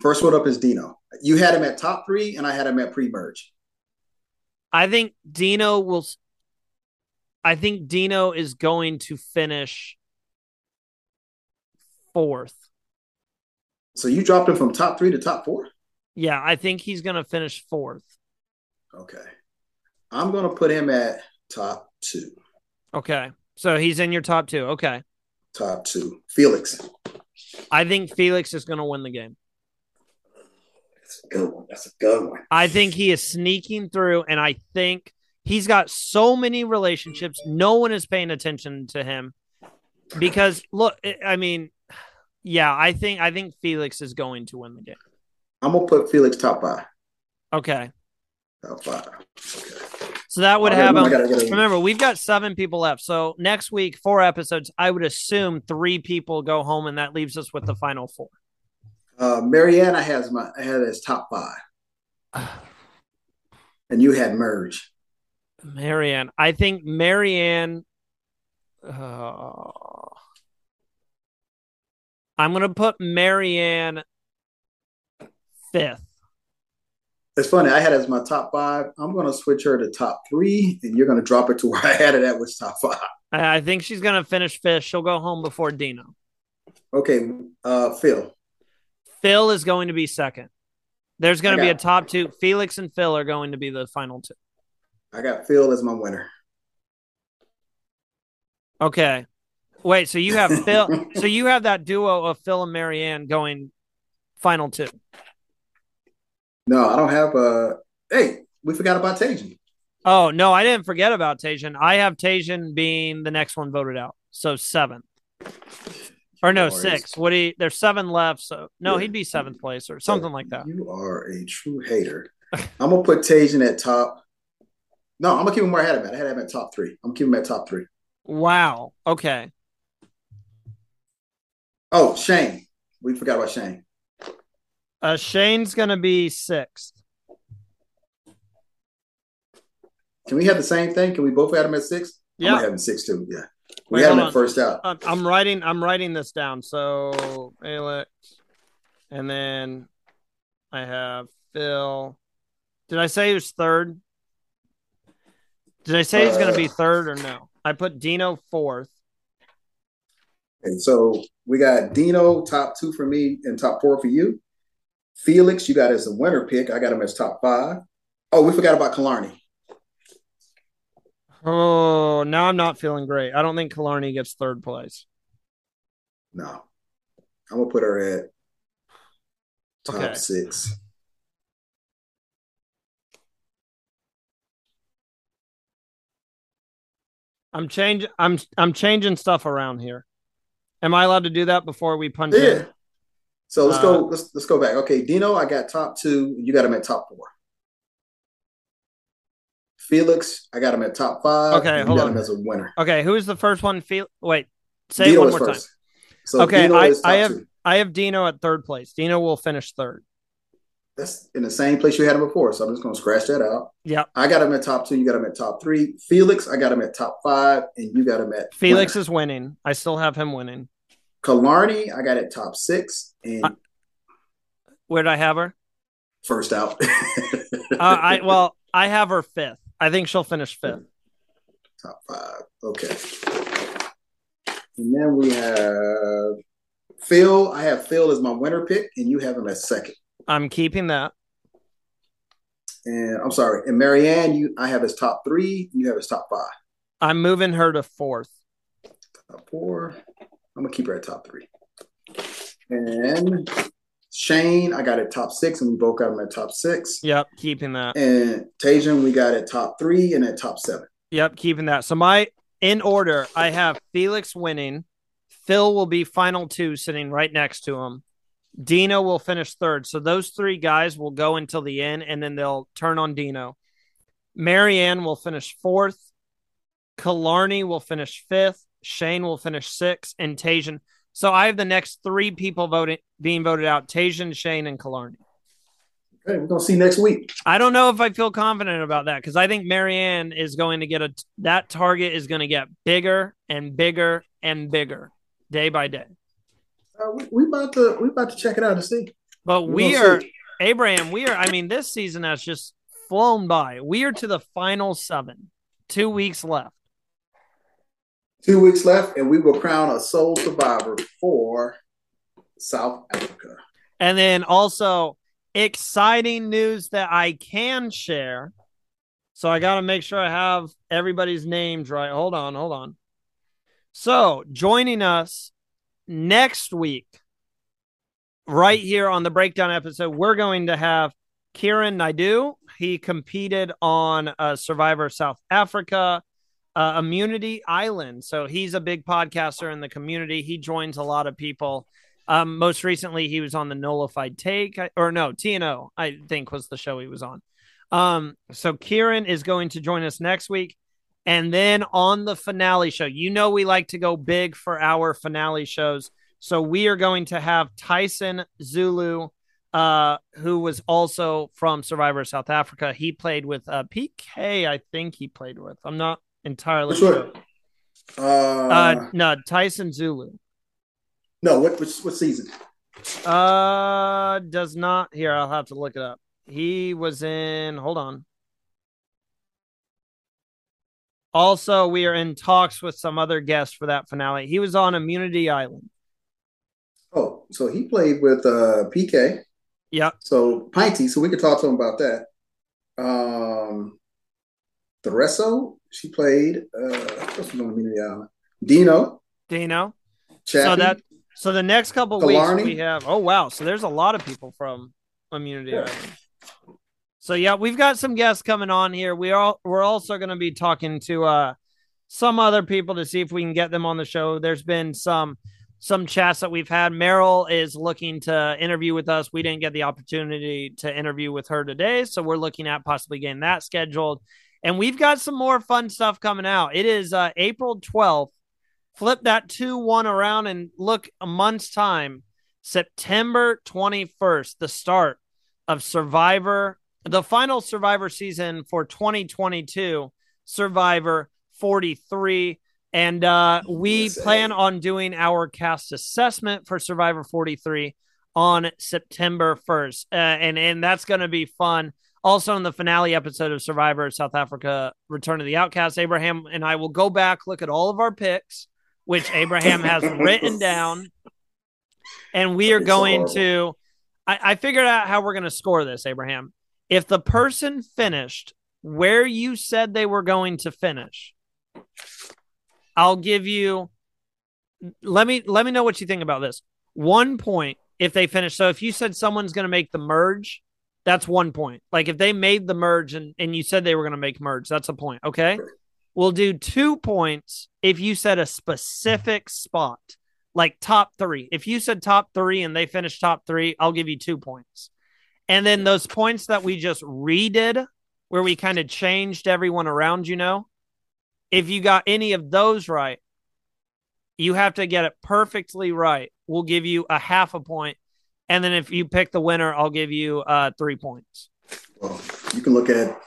First one up is Dino. You had him at top three, and I had him at pre-merge. I think Dino will I think Dino is going to finish fourth. So you dropped him from top three to top four? Yeah, I think he's going to finish fourth. Okay. I'm going to put him at top two. Okay. So he's in your top two. Okay. Top two. Felix. I think Felix is going to win the game. That's a good one. That's a good one. I think he is sneaking through, and I think He's got so many relationships. No one is paying attention to him because look, I mean, yeah, I think I think Felix is going to win the game. I'm gonna put Felix top five. Okay. Top five. Okay. So that would have him. Remember, we've got seven people left. So next week, four episodes. I would assume three people go home, and that leaves us with the final four. Uh, Mariana has my had as top five, and you had merge. Marianne, I think Marianne. Uh, I'm going to put Maryanne fifth. It's funny. I had it as my top five. I'm going to switch her to top three, and you're going to drop it to where I had it at, was top five. I think she's going to finish fifth. She'll go home before Dino. Okay, uh, Phil. Phil is going to be second. There's going to be a top two. Felix and Phil are going to be the final two. I got Phil as my winner. Okay. Wait, so you have Phil so you have that duo of Phil and Marianne going final two. No, I don't have uh hey, we forgot about Tajan. Oh no, I didn't forget about Tajan. I have Tajan being the next one voted out. So seventh. Or no, six. What do you there's seven left, so no, yeah. he'd be seventh place or something like that. You are a true hater. I'm gonna put Tajan at top. No, I'm gonna keep him where I had him at. I had him at top three. I'm keeping him at top three. Wow. Okay. Oh, Shane. We forgot about Shane. Uh, Shane's gonna be sixth. Can we have the same thing? Can we both have him at six? Yeah, I'm having six too. Yeah, we Wait, had him at first out. I'm writing. I'm writing this down. So Alex, and then I have Phil. Did I say he was third? Did I say he's going to be Uh, third or no? I put Dino fourth. And so we got Dino top two for me and top four for you. Felix, you got as a winner pick. I got him as top five. Oh, we forgot about Killarney. Oh, now I'm not feeling great. I don't think Killarney gets third place. No, I'm gonna put her at top Okay. six. I'm changing. I'm I'm changing stuff around here. Am I allowed to do that before we punch Yeah. in? So let's Uh, go. Let's let's go back. Okay, Dino, I got top two. You got him at top four. Felix, I got him at top five. Okay, hold got on. him as a winner. Okay, who's the first one? Feel wait. Say it Dino one is more time. So Okay, Dino I- is I have- two. I have Dino at third place. Dino will finish third. That's in the same place you had him before. So I'm just gonna scratch that out. Yeah, I got him at top two. You got him at top three. Felix, I got him at top five, and you got him at Felix winner. is winning. I still have him winning. Killarney, I got at top six and I- Where did I have her? first out. Uh, I well, I have her fifth. I think she'll finish fifth. top five. Okay. And then we have Phil. I have Phil as my winner pick, and you have him as second. I'm keeping that. And I'm sorry. And Marianne, you I have his top three. You have as top five. I'm moving her to fourth. Top four. I'm gonna keep her at top three. And Shane, I got at top six, and we both got him at top six. Yep, keeping that. And Tajan, we got at top three and at top seven. Yep, keeping that. So my in order, I have Felix winning. Phil will be final two, sitting right next to him. Dino will finish third. So those three guys will go until the end, and then they'll turn on Dino. Marianne will finish fourth. Killarney will finish fifth. Shane will finish sixth, and Tajan. So I have the next three people voting being voted out: Tajan, Shane, and Killarney. Okay, we're gonna see next week. I don't know if I feel confident about that because I think Marianne is going to get a that target is going to get bigger and bigger and bigger day by day. Uh, we, we about to we about to check it out and see. But We're we are see. Abraham. We are. I mean, this season has just flown by. We are to the final seven. Two weeks left. Two weeks left, and we will crown a sole survivor for South Africa. And then also exciting news that I can share. So I got to make sure I have everybody's names right. Hold on, hold on. So joining us next week, right here on the breakdown episode, we're going to have Kieran Naidu. He competed on uh, Survivor South Africa, uh, Immunity Island. So he's a big podcaster in the community. He joins a lot of people. Um, most recently, he was on the Nullified Take, or no, TNO, I think was the show he was on. Um, so Kieran is going to join us next week. And then on the finale show, you know, we like to go big for our finale shows. So we are going to have Tyson Zulu, uh, who was also from Survivor South Africa. He played with uh, PK, I think he played with. I'm not entirely Which one? Uh, Uh, no, Tyson Zulu. no, what which, what season? Uh, does not. Here, I'll have to look it up. He was in. Hold on. Also, we are in talks with some other guests for that finale. He was on Immunity Island. Oh, so he played with uh, PK. Yep. So Pinty, so we could talk to him about that. Um, Thereso, she played. Uh, what's on Immunity Island? Dino, Dino. So that. So the next couple Killarney? weeks we have. Oh wow! So there's a lot of people from Immunity Yeah. Island. So yeah, we've got some guests coming on here. We are we're also going to be talking to uh some other people to see if we can get them on the show. There's been some some chats that we've had. Meryl is looking to interview with us. We didn't get the opportunity to interview with her today, so we're looking at possibly getting that scheduled. And we've got some more fun stuff coming out. It is uh, April 12th. Flip that 2 1 around and look a month's time. September 21st, the start of Survivor, the final Survivor season for 2022, Survivor 43. And uh, we plan on doing our cast assessment for Survivor 43 on September 1st. Uh, and, and that's going to be fun. Also, in the finale episode of Survivor South Africa Return of the Outcast, Abraham and I will go back, look at all of our picks, which Abraham has written down. And we are going to, I, I figured out how we're going to score this, Abraham. If the person finished where you said they were going to finish, I'll give you let me let me know what you think about this. One point if they finish. So if you said someone's going to make the merge, that's one point. Like if they made the merge and, and you said they were going to make merge, that's a point. Okay. We'll do two points if you said a specific spot, like top three. If you said top three and they finished top three, I'll give you two points. And then those points that we just redid, where we kind of changed everyone around, you know, if you got any of those right, you have to get it perfectly right. We'll give you a half a point, and then if you pick the winner, I'll give you uh, three points. Well, you can look at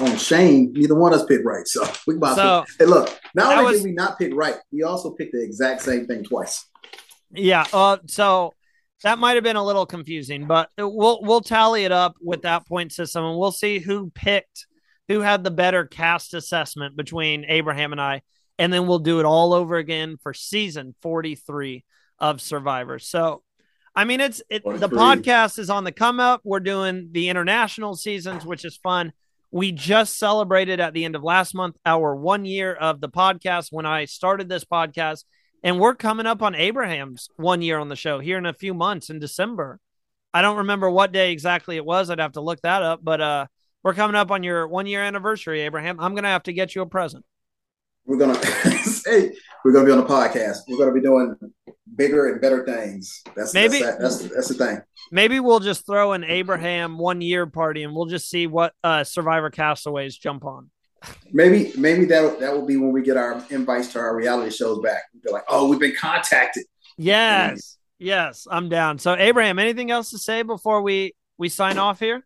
on Shane. Neither one of us picked right, so we about so, to. Hey, look, not only was, did we not pick right, we also picked the exact same thing twice. Yeah. Uh. So that might have been a little confusing, but we'll we'll tally it up with that point system, and we'll see who picked who had the better cast assessment between Abraham and I and then we'll do it all over again for season 43 of Survivor. So, I mean, it's it, the podcast is on the come up. We're doing the international seasons, which is fun. We just celebrated at the end of last month our one year of the podcast when I started this podcast, and we're coming up on Abraham's one year on the show here in a few months in December. I don't remember what day exactly it was. I'd have to look that up, but uh, we're coming up on your one year anniversary, Abraham. I'm gonna have to get you a present we're gonna say we're gonna be on the podcast. We're gonna be doing bigger and better things. That's maybe that's, that's, that's the thing. Maybe we'll just throw an Abraham one year party and we'll just see what uh, Survivor castaways jump on. Maybe maybe that that will be when we get our invites to our reality shows back. We'll be like, oh, we've been contacted. Yes, yes, I'm down. So Abraham, anything else to say before we we sign off here?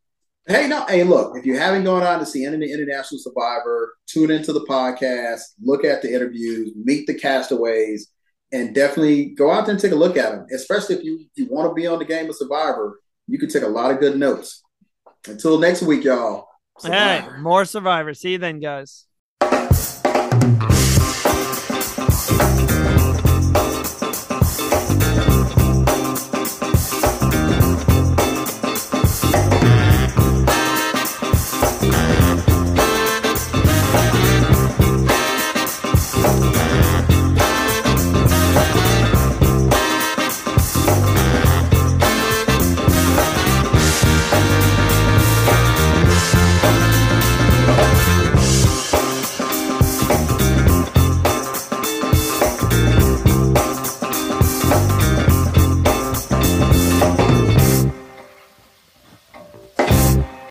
Hey, no, hey, look, if you haven't gone on to see any International Survivor, tune into the podcast, look at the interviews, meet the castaways, and definitely go out there and take a look at them. Especially if you, you want to be on the game of Survivor, you can take a lot of good notes. Until next week, y'all. Survivor. Hey, more Survivor. See you then, guys.